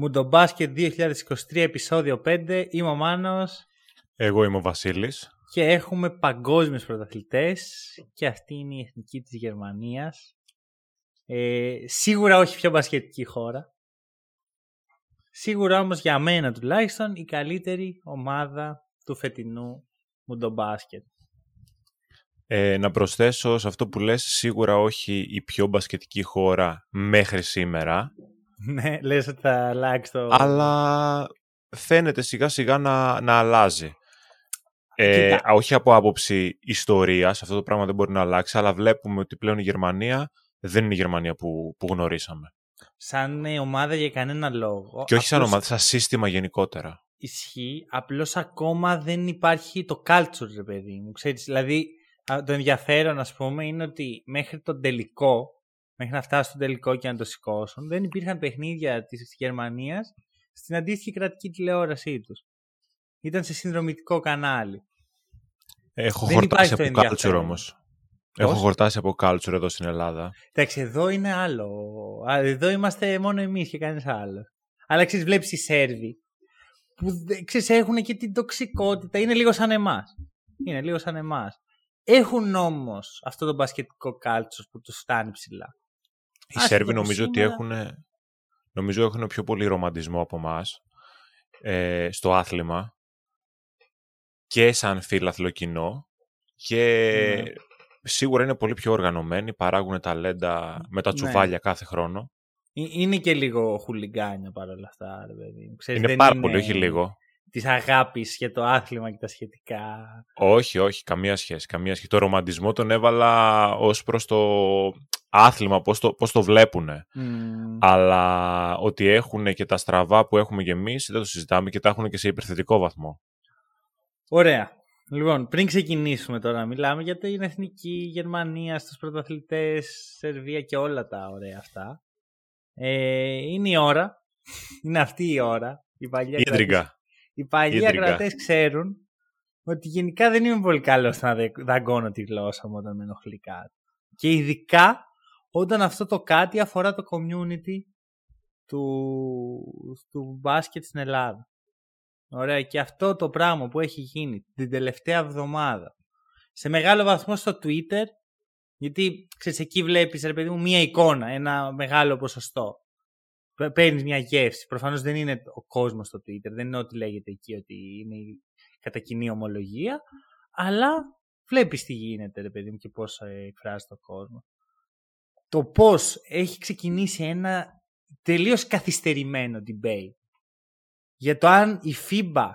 Μουντομπάσκετ 2023 επεισόδιο 5. Είμαι ο Μάνος. Εγώ είμαι ο Βασίλης. Και έχουμε παγκόσμιους πρωταθλητές και αυτή είναι η εθνική της Γερμανίας. Ε, σίγουρα όχι πιο μπασκετική χώρα. Σίγουρα όμως για μένα τουλάχιστον η καλύτερη ομάδα του φετινού Μουντομπάσκετ. Ε, να προσθέσω σε αυτό που λες σίγουρα όχι η πιο μπασκετική χώρα μέχρι σήμερα. Ναι, λες ότι θα αλλάξει το... Αλλά φαίνεται σιγά σιγά να, να αλλάζει. Ε, όχι από άποψη ιστορίας, αυτό το πράγμα δεν μπορεί να αλλάξει, αλλά βλέπουμε ότι πλέον η Γερμανία δεν είναι η Γερμανία που, που γνωρίσαμε. Σαν ομάδα για κανένα λόγο. Και όχι σαν ομάδα, σαν σύστημα γενικότερα. Ισχύει, απλώς ακόμα δεν υπάρχει το culture, ρε παιδί μου. Ξέρεις, δηλαδή, το ενδιαφέρον, ας πούμε, είναι ότι μέχρι τον τελικό, μέχρι να φτάσει στον τελικό και να το σηκώσουν, δεν υπήρχαν παιχνίδια της Γερμανίας στην αντίστοιχη κρατική τηλεόρασή τους. Ήταν σε συνδρομητικό κανάλι. Έχω δεν χορτάσει από culture όμως. Έχω χορτάσει από culture εδώ στην Ελλάδα. Εντάξει, εδώ είναι άλλο. Εδώ είμαστε μόνο εμείς και κανείς άλλος. Αλλά ξέρεις, βλέπεις οι Σέρβοι που ξέρεις, έχουν και την τοξικότητα. Είναι λίγο σαν εμάς. Είναι λίγο σαν εμάς. Έχουν όμως αυτό το μπασκετικό culture που τους φτάνει ψηλά. Οι Σέρβοι νομίζω ότι έχουν, νομίζω έχουν πιο πολύ ρομαντισμό από εμάς ε, στο άθλημα και σαν φίλαθλο κοινό και ναι. σίγουρα είναι πολύ πιο οργανωμένοι, παράγουν ταλέντα με τα ναι. τσουβάλια κάθε χρόνο. Είναι και λίγο χουλιγκάνια παρόλα αυτά. Ρε παιδί. Ξέρεις, είναι πάρα πολύ, όχι λίγο. Της αγάπης για το άθλημα και τα σχετικά. Όχι, όχι, καμία σχέση. Καμία σχέση. Το ρομαντισμό τον έβαλα ως προς το άθλημα, πώς το, πώς το βλέπουν. Αλλά ότι έχουν και τα στραβά που έχουμε και εμείς, δεν το συζητάμε και τα έχουν και σε υπερθετικό βαθμό. Ωραία. Λοιπόν, πριν ξεκινήσουμε τώρα, μιλάμε για την εθνική Γερμανία, στους πρωταθλητές, Σερβία και όλα τα ωραία αυτά. Ε, είναι η ώρα. είναι αυτή η ώρα. Οι παλιοί Ίδρυγκα. Οι παλιοί ακρατές ξέρουν ότι γενικά δεν είμαι πολύ καλός να δαγκώνω τη γλώσσα μου όταν με ενοχλεί κάτι. Και ειδικά όταν αυτό το κάτι αφορά το community του, του μπάσκετ στην Ελλάδα. Ωραία, και αυτό το πράγμα που έχει γίνει την τελευταία εβδομάδα σε μεγάλο βαθμό στο Twitter, γιατί ξέρεις, εκεί βλέπεις ρε παιδί μου μία εικόνα, ένα μεγάλο ποσοστό. Παίρνεις μια γεύση. Προφανώς δεν είναι ο κόσμος στο Twitter, δεν είναι ό,τι λέγεται εκεί ότι είναι η κατά κοινή ομολογία, αλλά βλέπεις τι γίνεται, ρε παιδί μου, και πώς ε, εκφράζει το κόσμο το πώς έχει ξεκινήσει ένα τελείως καθυστερημένο debate για το αν η FIBA,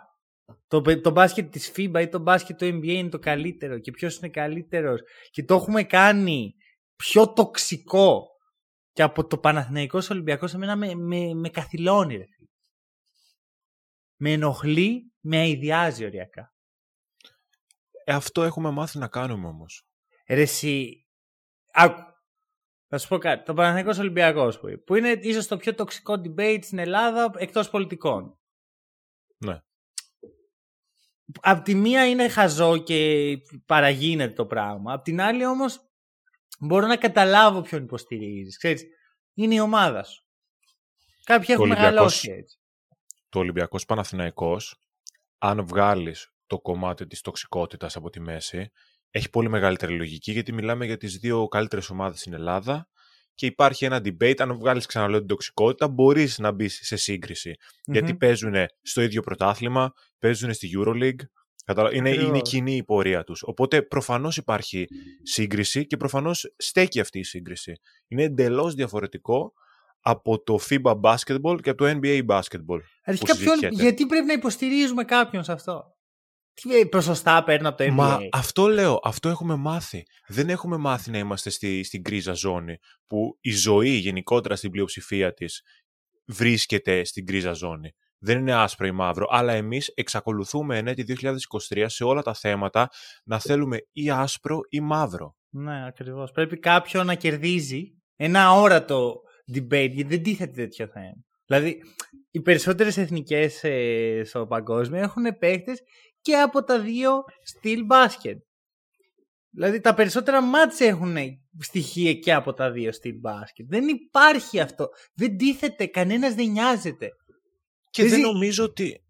το, το μπάσκετ της FIBA ή το μπάσκετ του NBA είναι το καλύτερο και ποιος είναι καλύτερος και το έχουμε κάνει πιο τοξικό και από το Παναθηναϊκός Ολυμπιακός εμένα με, με, με καθυλώνει ρε. Με ενοχλεί, με αειδιάζει οριακά. Ε, αυτό έχουμε μάθει να κάνουμε όμως. Ρε εσύ, θα σου πω κάτι. Το Παναθηναϊκός Ολυμπιακός που, που είναι ίσως το πιο τοξικό debate στην Ελλάδα εκτός πολιτικών. Ναι. Απ' τη μία είναι χαζό και παραγίνεται το πράγμα. Απ' την άλλη όμως μπορώ να καταλάβω ποιον υποστηρίζεις. Ξέρεις, είναι η ομάδα σου. Κάποιοι έχουν μεγαλώσει έτσι. Το Ολυμπιακός Παναθηναϊκός, αν βγάλεις το κομμάτι της τοξικότητας από τη μέση, έχει πολύ μεγαλύτερη λογική γιατί μιλάμε για τις δύο καλύτερες ομάδες στην Ελλάδα και υπάρχει ένα debate, αν βγάλεις ξαναλέω την τοξικότητα, μπορείς να μπεις σε συγκριση Γιατί παίζουν στο ίδιο πρωτάθλημα, παίζουν στη Euroleague, είναι, είναι κοινή η πορεία τους. Οπότε προφανώς υπάρχει σύγκριση και προφανώς στέκει αυτή η σύγκριση. Είναι εντελώς διαφορετικό από το FIBA basketball και από το NBA basketball. Αρχικά γιατί πρέπει να υποστηρίζουμε κάποιον σε αυτό; Τι ποσοστά παίρνω από το NBA. Μα αυτό λέω, αυτό έχουμε μάθει. Δεν έχουμε μάθει να είμαστε στη, στην κρίζα ζώνη, που η ζωή γενικότερα στην πλειοψηφία της βρίσκεται στην κρίζα ζώνη. Δεν είναι άσπρο ή μαύρο, αλλά εμείς εξακολουθούμε εν έτη 2023 σε όλα τα θέματα να θέλουμε ή άσπρο ή μαύρο. Ναι, ακριβώς. Πρέπει κάποιο να κερδίζει ένα όρατο debate, γιατί δεν τίθεται τέτοιο θέμα. Δηλαδή, οι περισσότερες εθνικές ε, στο παγκόσμιο έχουν παίχτε και από τα δύο στυλ μπάσκετ. Δηλαδή τα περισσότερα μάτς έχουν στοιχεία και από τα δύο στυλ μπάσκετ. Δεν υπάρχει αυτό. Δεν τίθεται. Κανένας δεν νοιάζεται. Και δεν νομίζω ότι...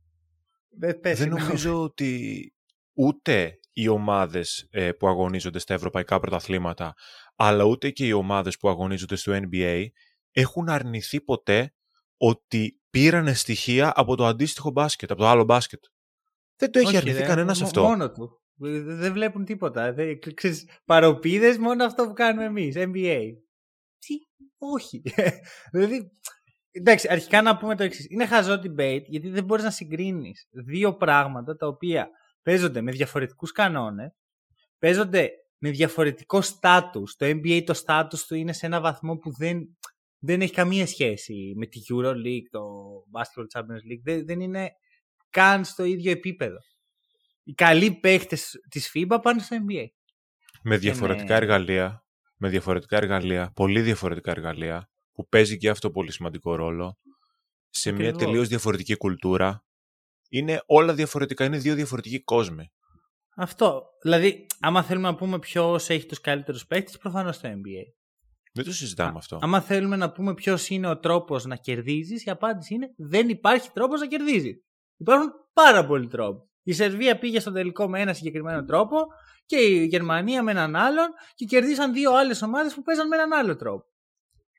δεν νομίζω ότι ούτε οι ομάδες ε, που αγωνίζονται στα ευρωπαϊκά πρωταθλήματα, αλλά ούτε και οι ομάδες που αγωνίζονται στο NBA έχουν αρνηθεί ποτέ ότι πήρανε στοιχεία από το αντίστοιχο μπάσκετ, από το άλλο μπάσκετ. Δεν το έχει αρνηθεί κανένας αυτό. Μόνο του. Δεν βλέπουν τίποτα. Δεν, ξέρεις, παροπίδες μόνο αυτό που κάνουμε εμείς, NBA. Τι, όχι. δηλαδή, εντάξει, αρχικά να πούμε το εξής. Είναι χαζό debate γιατί δεν μπορείς να συγκρίνεις δύο πράγματα τα οποία παίζονται με διαφορετικούς κανόνες, παίζονται με διαφορετικό στάτους. Το NBA το στάτους του είναι σε ένα βαθμό που δεν, δεν έχει καμία σχέση με τη EuroLeague, το Basketball Champions League. Δεν, δεν είναι καν στο ίδιο επίπεδο. Οι καλοί παίχτες της FIBA πάνε στο NBA. Με διαφορετικά εργαλεία, με διαφορετικά εργαλεία, πολύ διαφορετικά εργαλεία, που παίζει και αυτό πολύ σημαντικό ρόλο, σε μια τελείως διαφορετική κουλτούρα, είναι όλα διαφορετικά, είναι δύο διαφορετικοί κόσμοι. Αυτό. Δηλαδή, άμα θέλουμε να πούμε ποιος έχει τους καλύτερους παίκτες, προφανώς το NBA. Δεν το συζητάμε αυτό. Άμα θέλουμε να πούμε ποιος είναι ο τρόπος να κερδίζεις, η απάντηση είναι δεν υπάρχει τρόπος να κερδίζεις. Υπάρχουν πάρα πολλοί τρόποι. Η Σερβία πήγε στο τελικό με ένα συγκεκριμένο τρόπο και η Γερμανία με έναν άλλον και κερδίσαν δύο άλλες ομάδες που παίζαν με έναν άλλο τρόπο.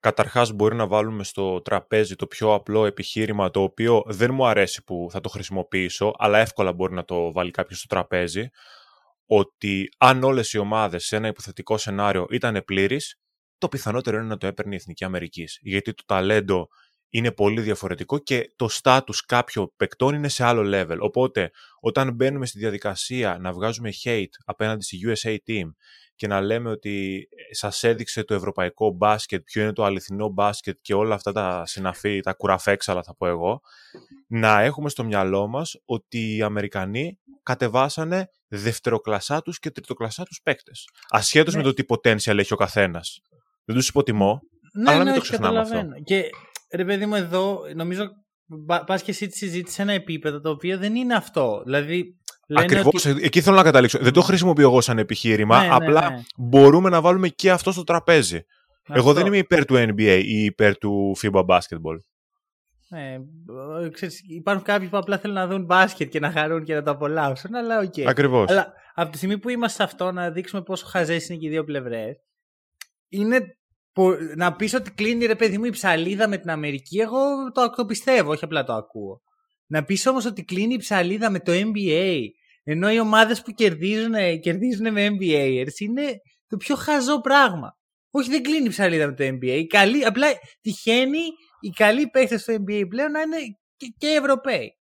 Καταρχάς μπορεί να βάλουμε στο τραπέζι το πιο απλό επιχείρημα το οποίο δεν μου αρέσει που θα το χρησιμοποιήσω αλλά εύκολα μπορεί να το βάλει κάποιος στο τραπέζι ότι αν όλες οι ομάδες σε ένα υποθετικό σενάριο ήταν πλήρεις το πιθανότερο είναι να το έπαιρνε η Εθνική Αμερικής γιατί το ταλέντο είναι πολύ διαφορετικό και το status κάποιων παικτών είναι σε άλλο level. Οπότε, όταν μπαίνουμε στη διαδικασία να βγάζουμε hate απέναντι στη USA Team και να λέμε ότι σας έδειξε το ευρωπαϊκό μπάσκετ, ποιο είναι το αληθινό μπάσκετ και όλα αυτά τα συναφή, τα κουραφέξαλα θα πω εγώ, να έχουμε στο μυαλό μας ότι οι Αμερικανοί κατεβάσανε δευτεροκλασσά τους και τριτοκλασσά τους παίκτες. Ασχέτως ναι. με το τι potential έχει ο καθένας. Δεν τους υποτιμώ, ναι, αλλά ναι, μην το ξεχνάμε αυτό. Και ρε παιδί μου εδώ, νομίζω πας και εσύ τη συζήτηση σε ένα επίπεδο το οποίο δεν είναι αυτό. Δηλαδή, Ακριβώς. Ότι... Εκεί θέλω να καταλήξω. Δεν το χρησιμοποιώ εγώ σαν επιχείρημα. Ναι, ναι, απλά ναι. μπορούμε να βάλουμε και αυτό στο τραπέζι. Εγώ δεν είμαι υπέρ του NBA ή υπέρ του FIBA basketball. Ναι, ξέρεις, υπάρχουν κάποιοι που απλά θέλουν να δουν μπάσκετ και να χαρούν και να το απολαύσουν, αλλά ok. Okay. Ακριβώς. Αλλά από τη στιγμή που είμαστε σε αυτό να δείξουμε πόσο χαζές είναι και οι δύο πλευρές, είναι να πεις ότι κλείνει ρε παιδί μου η ψαλίδα με την Αμερική, εγώ το, το πιστεύω, όχι απλά το ακούω. Να πεις όμως ότι κλείνει η ψαλίδα με το NBA, ενώ οι ομάδες που κερδίζουν, κερδίζουν με NBAers είναι το πιο χαζό πράγμα. Όχι δεν κλείνει η ψαλίδα με το NBA, η καλή, απλά τυχαίνει οι καλοί παίχτες στο NBA πλέον να είναι και, και Ευρωπαίοι.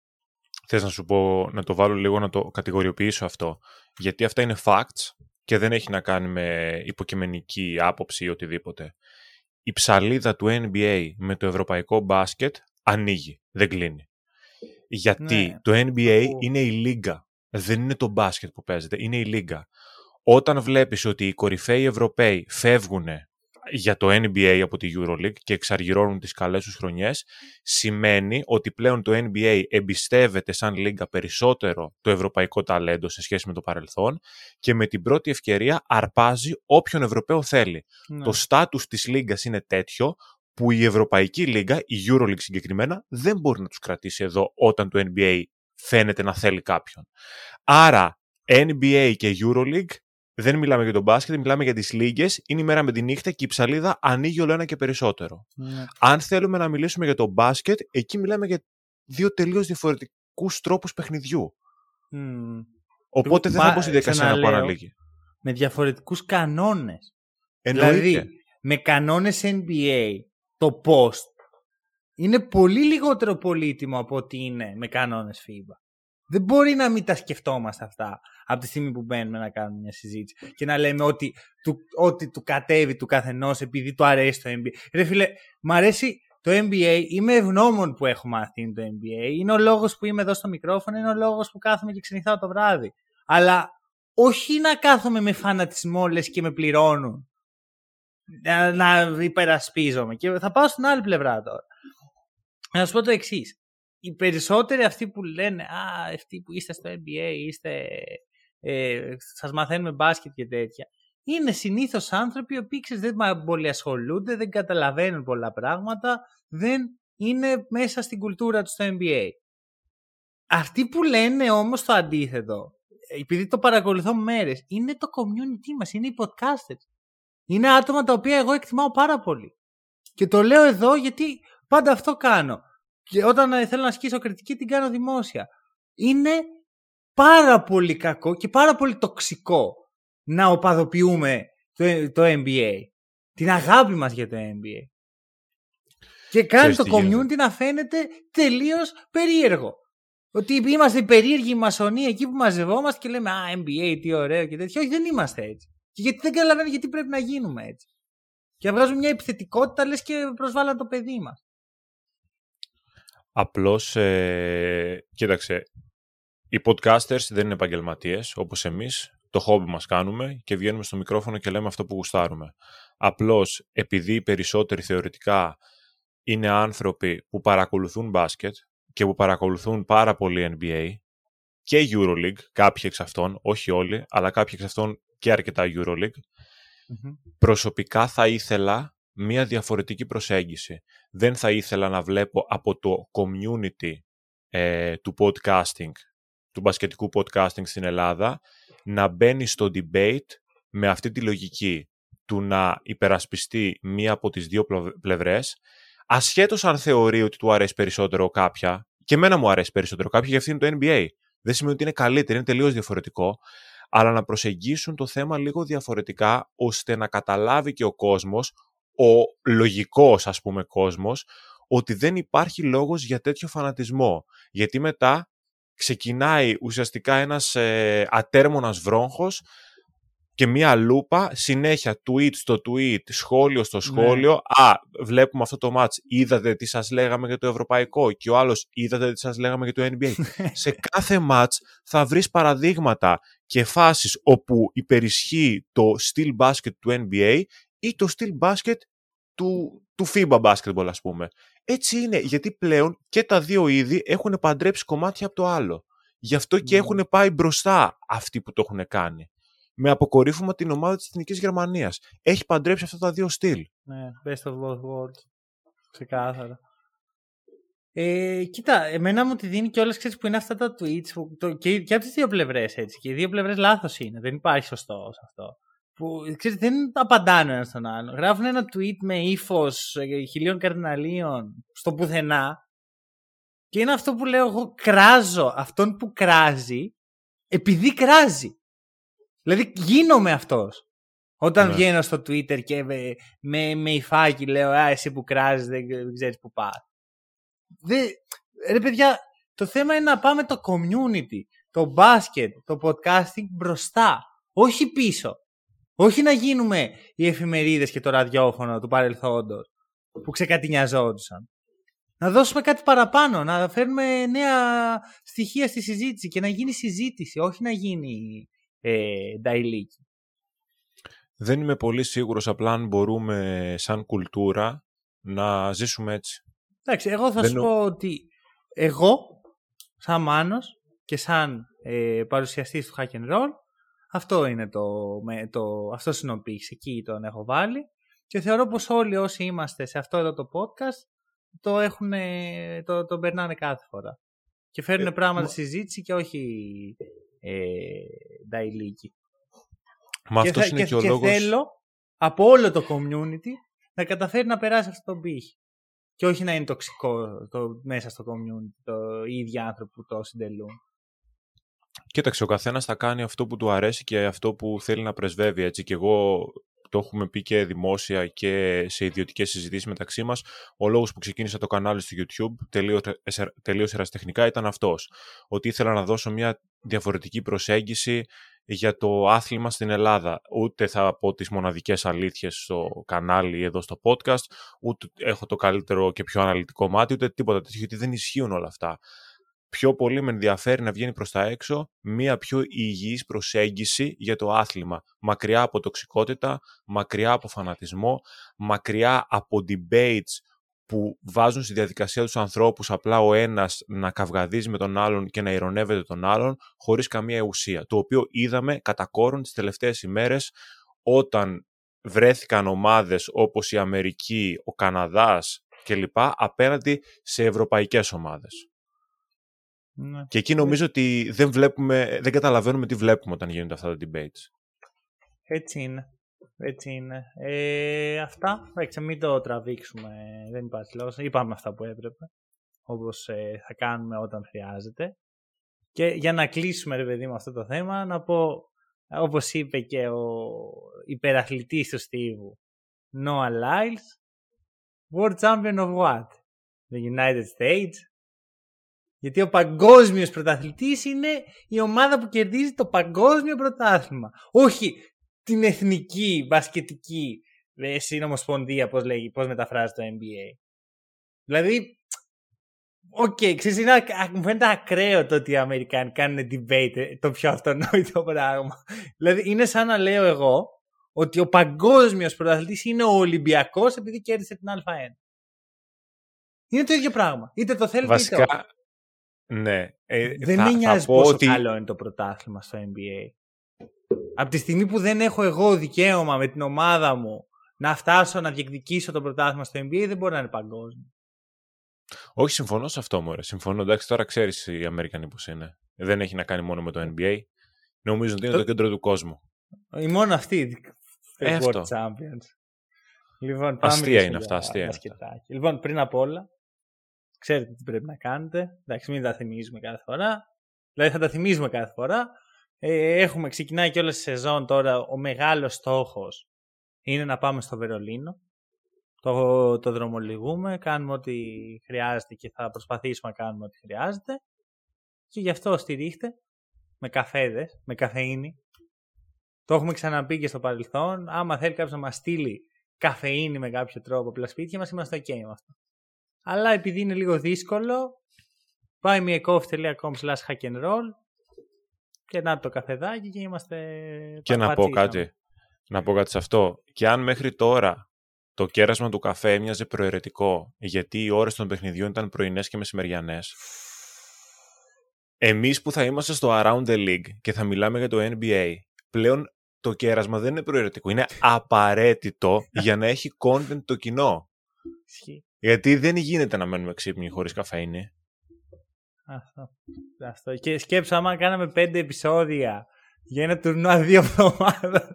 Θες να σου πω, να το βάλω λίγο να το κατηγοριοποιήσω αυτό. Γιατί αυτά είναι facts και δεν έχει να κάνει με υποκειμενική άποψη ή οτιδήποτε. Η ψαλίδα του NBA με το ευρωπαϊκό μπάσκετ ανοίγει, δεν κλείνει. Γιατί ναι. το NBA είναι η λίγα. Δεν είναι το μπάσκετ που παίζεται, είναι η λίγα. Όταν βλέπεις ότι οι κορυφαίοι Ευρωπαίοι φεύγουν για το NBA από τη EuroLeague και εξαργυρώνουν τις καλές τους χρονιές, σημαίνει ότι πλέον το NBA εμπιστεύεται σαν λίγα περισσότερο το ευρωπαϊκό ταλέντο σε σχέση με το παρελθόν και με την πρώτη ευκαιρία αρπάζει όποιον Ευρωπαίο θέλει. Ναι. Το στάτους της λίγας είναι τέτοιο που η Ευρωπαϊκή Λίγα, η EuroLeague συγκεκριμένα, δεν μπορεί να τους κρατήσει εδώ όταν το NBA φαίνεται να θέλει κάποιον. Άρα, NBA και EuroLeague δεν μιλάμε για τον μπάσκετ, μιλάμε για τις λίγες, είναι η μέρα με τη νύχτα και η ψαλίδα ανοίγει όλο ένα και περισσότερο. Ναι. Αν θέλουμε να μιλήσουμε για το μπάσκετ, εκεί μιλάμε για δύο τελείως διαφορετικούς τρόπους παιχνιδιού. Οπότε δεν θα μπω στη διαδικασία να πω λίγη. Με διαφορετικούς κανόνες. Δηλαδή, με κανόνες NBA το post είναι πολύ λιγότερο πολύτιμο από ότι είναι με κανόνες FIBA. Δεν μπορεί να μην τα σκεφτόμαστε αυτά από τη στιγμή που μπαίνουμε να κάνουμε μια συζήτηση και να λέμε ότι του, ότι του κατέβει του καθενός επειδή του αρέσει το NBA. Ρε φίλε, μ' αρέσει το NBA, είμαι ευγνώμων που έχω μάθει το NBA. Είναι ο λόγος που είμαι εδώ στο μικρόφωνο, είναι ο λόγος που κάθομαι και ξενυχτάω το βράδυ. Αλλά όχι να κάθομαι με φανατισμό λες και με πληρώνουν να, να υπερασπίζομαι. Και θα πάω στην άλλη πλευρά τώρα. Να σου πω το εξής. Οι περισσότεροι αυτοί που λένε Α, αυτοί που είστε στο NBA, είστε, ε, σας μαθαίνουμε μπάσκετ και τέτοια. Είναι συνήθως άνθρωποι οι οποίοι δεν πολύ ασχολούνται, δεν καταλαβαίνουν πολλά πράγματα, δεν είναι μέσα στην κουλτούρα τους στο NBA. αυτοί που λένε όμως το αντίθετο, επειδή το παρακολουθώ μέρες, είναι το community μας, είναι οι podcasters. Είναι άτομα τα οποία εγώ εκτιμάω πάρα πολύ. Και το λέω εδώ γιατί πάντα αυτό κάνω. Και όταν θέλω να ασκήσω κριτική την κάνω δημόσια. Είναι πάρα πολύ κακό και πάρα πολύ τοξικό να οπαδοποιούμε το, το NBA. Την αγάπη μας για το NBA. Και κάνει το community να φαίνεται τελείως περίεργο. Ότι είμαστε περίεργοι μασονοί εκεί που μαζευόμαστε και λέμε Α, NBA, τι ωραίο και τέτοιο. Όχι, δεν είμαστε έτσι. Και γιατί δεν καταλαβαίνω γιατί πρέπει να γίνουμε έτσι. Και να βγάζουμε μια επιθετικότητα, λες και προσβάλλαν το παιδί μας. Απλώς, ε, κοίταξε, οι podcasters δεν είναι επαγγελματίες όπως εμείς. Το χόμπι μας κάνουμε και βγαίνουμε στο μικρόφωνο και λέμε αυτό που γουστάρουμε. Απλώς επειδή οι περισσότεροι θεωρητικά είναι άνθρωποι που παρακολουθούν μπάσκετ και που παρακολουθούν πάρα πολύ NBA και EuroLeague, κάποιοι εξ αυτών, όχι όλοι, αλλά κάποιοι εξ αυτών και αρκετά EuroLeague, προσωπικά θα ήθελα μία διαφορετική προσέγγιση. Δεν θα ήθελα να βλέπω από το community ε, του podcasting, του μπασκετικού podcasting στην Ελλάδα, να μπαίνει στο debate με αυτή τη λογική του να υπερασπιστεί μία από τις δύο πλευρές, ασχέτως αν θεωρεί ότι του αρέσει περισσότερο κάποια, και εμένα μου αρέσει περισσότερο κάποια, γιατί είναι το NBA. Δεν σημαίνει ότι είναι καλύτερο, είναι τελείως διαφορετικό, αλλά να προσεγγίσουν το θέμα λίγο διαφορετικά, ώστε να καταλάβει και ο κόσμος, ο λογικός ας πούμε κόσμος, ότι δεν υπάρχει λόγος για τέτοιο φανατισμό. Γιατί μετά ξεκινάει ουσιαστικά ένας ε, ατέρμονας βρόγχος και μία λούπα, συνέχεια tweet στο tweet, σχόλιο στο ναι. σχόλιο. Α, βλέπουμε αυτό το match. Είδατε τι σας λέγαμε για το ευρωπαϊκό. Και ο άλλος, είδατε τι σας λέγαμε για το NBA. Σε κάθε match θα βρεις παραδείγματα και φάσεις όπου υπερισχύει το still basket του NBA ή το still basket του, του FIBA basketball ας πούμε. Έτσι είναι, γιατί πλέον και τα δύο είδη έχουν παντρέψει κομμάτια από το άλλο. Γι' αυτό και ναι. έχουν πάει μπροστά αυτοί που το έχουν κάνει με αποκορύφωμα την ομάδα της Εθνικής Γερμανίας. Έχει παντρέψει αυτά τα δύο στυλ. Ναι, best of both worlds. Ξεκάθαρα. Ε, κοίτα, εμένα μου τη δίνει και όλες ξέρεις που είναι αυτά τα tweets που, το, και, και από τις δύο πλευρές έτσι. Και οι δύο πλευρές λάθος είναι. Δεν υπάρχει σωστό σε αυτό. Που ξέρεις, δεν απαντάνε ένας στον άλλο. Γράφουν ένα tweet με ύφος ε, χιλίων καρδιναλίων στο πουθενά. Και είναι αυτό που λέω εγώ κράζω αυτόν που κράζει επειδή κράζει. Δηλαδή γίνομαι αυτός. Όταν ναι. βγαίνω στο Twitter και με, με, με υφάκι λέω Α, εσύ που κράζεις, δεν, δεν ξέρεις που πας. Ρε παιδιά, το θέμα είναι να πάμε το community, το μπάσκετ, το podcasting μπροστά. Όχι πίσω. Όχι να γίνουμε οι εφημερίδες και το ραδιόφωνο του παρελθόντος που ξεκατηνιαζόντουσαν. Να δώσουμε κάτι παραπάνω, να φέρνουμε νέα στοιχεία στη συζήτηση και να γίνει συζήτηση, όχι να γίνει ε, Δεν είμαι πολύ σίγουρος απλά αν μπορούμε σαν κουλτούρα να ζήσουμε έτσι. Εντάξει, εγώ θα σου πω ότι εγώ, σαν Μάνος και σαν ε, παρουσιαστής του Hack and Roll, αυτό είναι το, το, αυτό είναι ο εκεί τον έχω βάλει και θεωρώ πως όλοι όσοι είμαστε σε αυτό εδώ το podcast το, έχουν, το, το περνάνε κάθε φορά. Και φέρνουν ε, πράγματα στη συζήτηση και όχι ε, Μα αυτός είναι και, και ο και λόγος... θέλω από όλο το community να καταφέρει να περάσει αυτό το πύχη. Και όχι να είναι τοξικό το, μέσα στο community, το, οι ίδιοι άνθρωποι που το συντελούν. Κοίταξε, ο καθένας θα κάνει αυτό που του αρέσει και αυτό που θέλει να πρεσβεύει. Έτσι. Και εγώ το έχουμε πει και δημόσια και σε ιδιωτικές συζητήσεις μεταξύ μας, ο λόγος που ξεκίνησα το κανάλι στο YouTube τελείως ερασιτεχνικά ήταν αυτός. Ότι ήθελα να δώσω μια διαφορετική προσέγγιση για το άθλημα στην Ελλάδα. Ούτε θα πω τις μοναδικές αλήθειες στο κανάλι εδώ στο podcast, ούτε έχω το καλύτερο και πιο αναλυτικό μάτι, ούτε τίποτα τέτοιο, γιατί δεν ισχύουν όλα αυτά πιο πολύ με ενδιαφέρει να βγαίνει προς τα έξω μία πιο υγιής προσέγγιση για το άθλημα. Μακριά από τοξικότητα, μακριά από φανατισμό, μακριά από debates που βάζουν στη διαδικασία τους ανθρώπους απλά ο ένας να καυγαδίζει με τον άλλον και να ηρωνεύεται τον άλλον χωρίς καμία ουσία. Το οποίο είδαμε κατά κόρον τις τελευταίες ημέρες όταν βρέθηκαν ομάδες όπως η Αμερική, ο Καναδάς κλπ. απέναντι σε ευρωπαϊκές ομάδες. Ναι. Και εκεί νομίζω ότι δεν, βλέπουμε, δεν καταλαβαίνουμε τι βλέπουμε όταν γίνονται αυτά τα debates. Έτσι είναι. Έτσι είναι. Ε, αυτά. Εντάξει, μην το τραβήξουμε. Δεν υπάρχει λόγος. Είπαμε αυτά που έπρεπε. Όπως ε, θα κάνουμε όταν χρειάζεται. Και για να κλείσουμε, ρε παιδί, με αυτό το θέμα, να πω, όπως είπε και ο υπεραθλητής του Στίβου, Noah Lyles, World Champion of what? The United States. Γιατί ο παγκόσμιος πρωταθλητής είναι η ομάδα που κερδίζει το παγκόσμιο πρωτάθλημα. Όχι την εθνική μπασκετική ε, συνομοσπονδία, πώς, λέγει, πώς μεταφράζει το NBA. Δηλαδή, ok, okay, ξέρεις, είναι, μου φαίνεται ακραίο το ότι οι Αμερικάνοι κάνουν debate ε, το πιο αυτονόητο πράγμα. δηλαδή, είναι σαν να λέω εγώ ότι ο παγκόσμιος πρωταθλητής είναι ο Ολυμπιακός επειδή κέρδισε την Α1. Είναι το ίδιο πράγμα. Είτε το θέλετε Βασικά, είτε όχι. Ναι. Ε, δεν θα, με νοιάζει πόσο ότι... καλό είναι το πρωτάθλημα στο NBA. Από τη στιγμή που δεν έχω εγώ δικαίωμα με την ομάδα μου να φτάσω να διεκδικήσω το πρωτάθλημα στο NBA, δεν μπορεί να είναι παγκόσμιο. Όχι, συμφωνώ σε αυτό, μωρέ. Συμφωνώ. Εντάξει, τώρα ξέρεις οι Αμερικανοί πώς είναι. Δεν έχει να κάνει μόνο με το NBA. Νομίζω ότι είναι το, το κέντρο του κόσμου. Η μόνο αυτή ε, World Champions. Λοιπόν, πάμε αστεία είναι αυτά, αστεία είναι Λοιπόν, πριν απ' όλα, ξέρετε τι πρέπει να κάνετε. Εντάξει, μην τα θυμίζουμε κάθε φορά. Δηλαδή θα τα θυμίζουμε κάθε φορά. Ε, έχουμε ξεκινάει και όλη τη σεζόν τώρα. Ο μεγάλος στόχος είναι να πάμε στο Βερολίνο. Το, το δρομολογούμε, κάνουμε ό,τι χρειάζεται και θα προσπαθήσουμε να κάνουμε ό,τι χρειάζεται. Και γι' αυτό στηρίχτε με καφέδες, με καφεΐνη. Το έχουμε ξαναπεί και στο παρελθόν. Άμα θέλει κάποιος να μας στείλει καφεΐνη με κάποιο τρόπο απλά σπίτια μας, είμαστε OK με αυτό. Αλλά επειδή είναι λίγο δύσκολο, πάει μια coffee.com slash hack and roll και να το καφεδάκι και είμαστε. Και να πω κάτι. Να πω κάτι σε αυτό. Και αν μέχρι τώρα το κέρασμα του καφέ έμοιαζε προαιρετικό, γιατί οι ώρες των παιχνιδιών ήταν πρωινές και μεσημεριανές, εμείς που θα είμαστε στο Around the League και θα μιλάμε για το NBA, πλέον το κέρασμα δεν είναι προαιρετικό. Είναι απαραίτητο για να έχει content το κοινό. Γιατί δεν γίνεται να μένουμε ξύπνοι χωρίς καφέινη. Αυτό. Αυτό. Και σκέψω άμα κάναμε πέντε επεισόδια για ένα τουρνουά δύο εβδομάδες.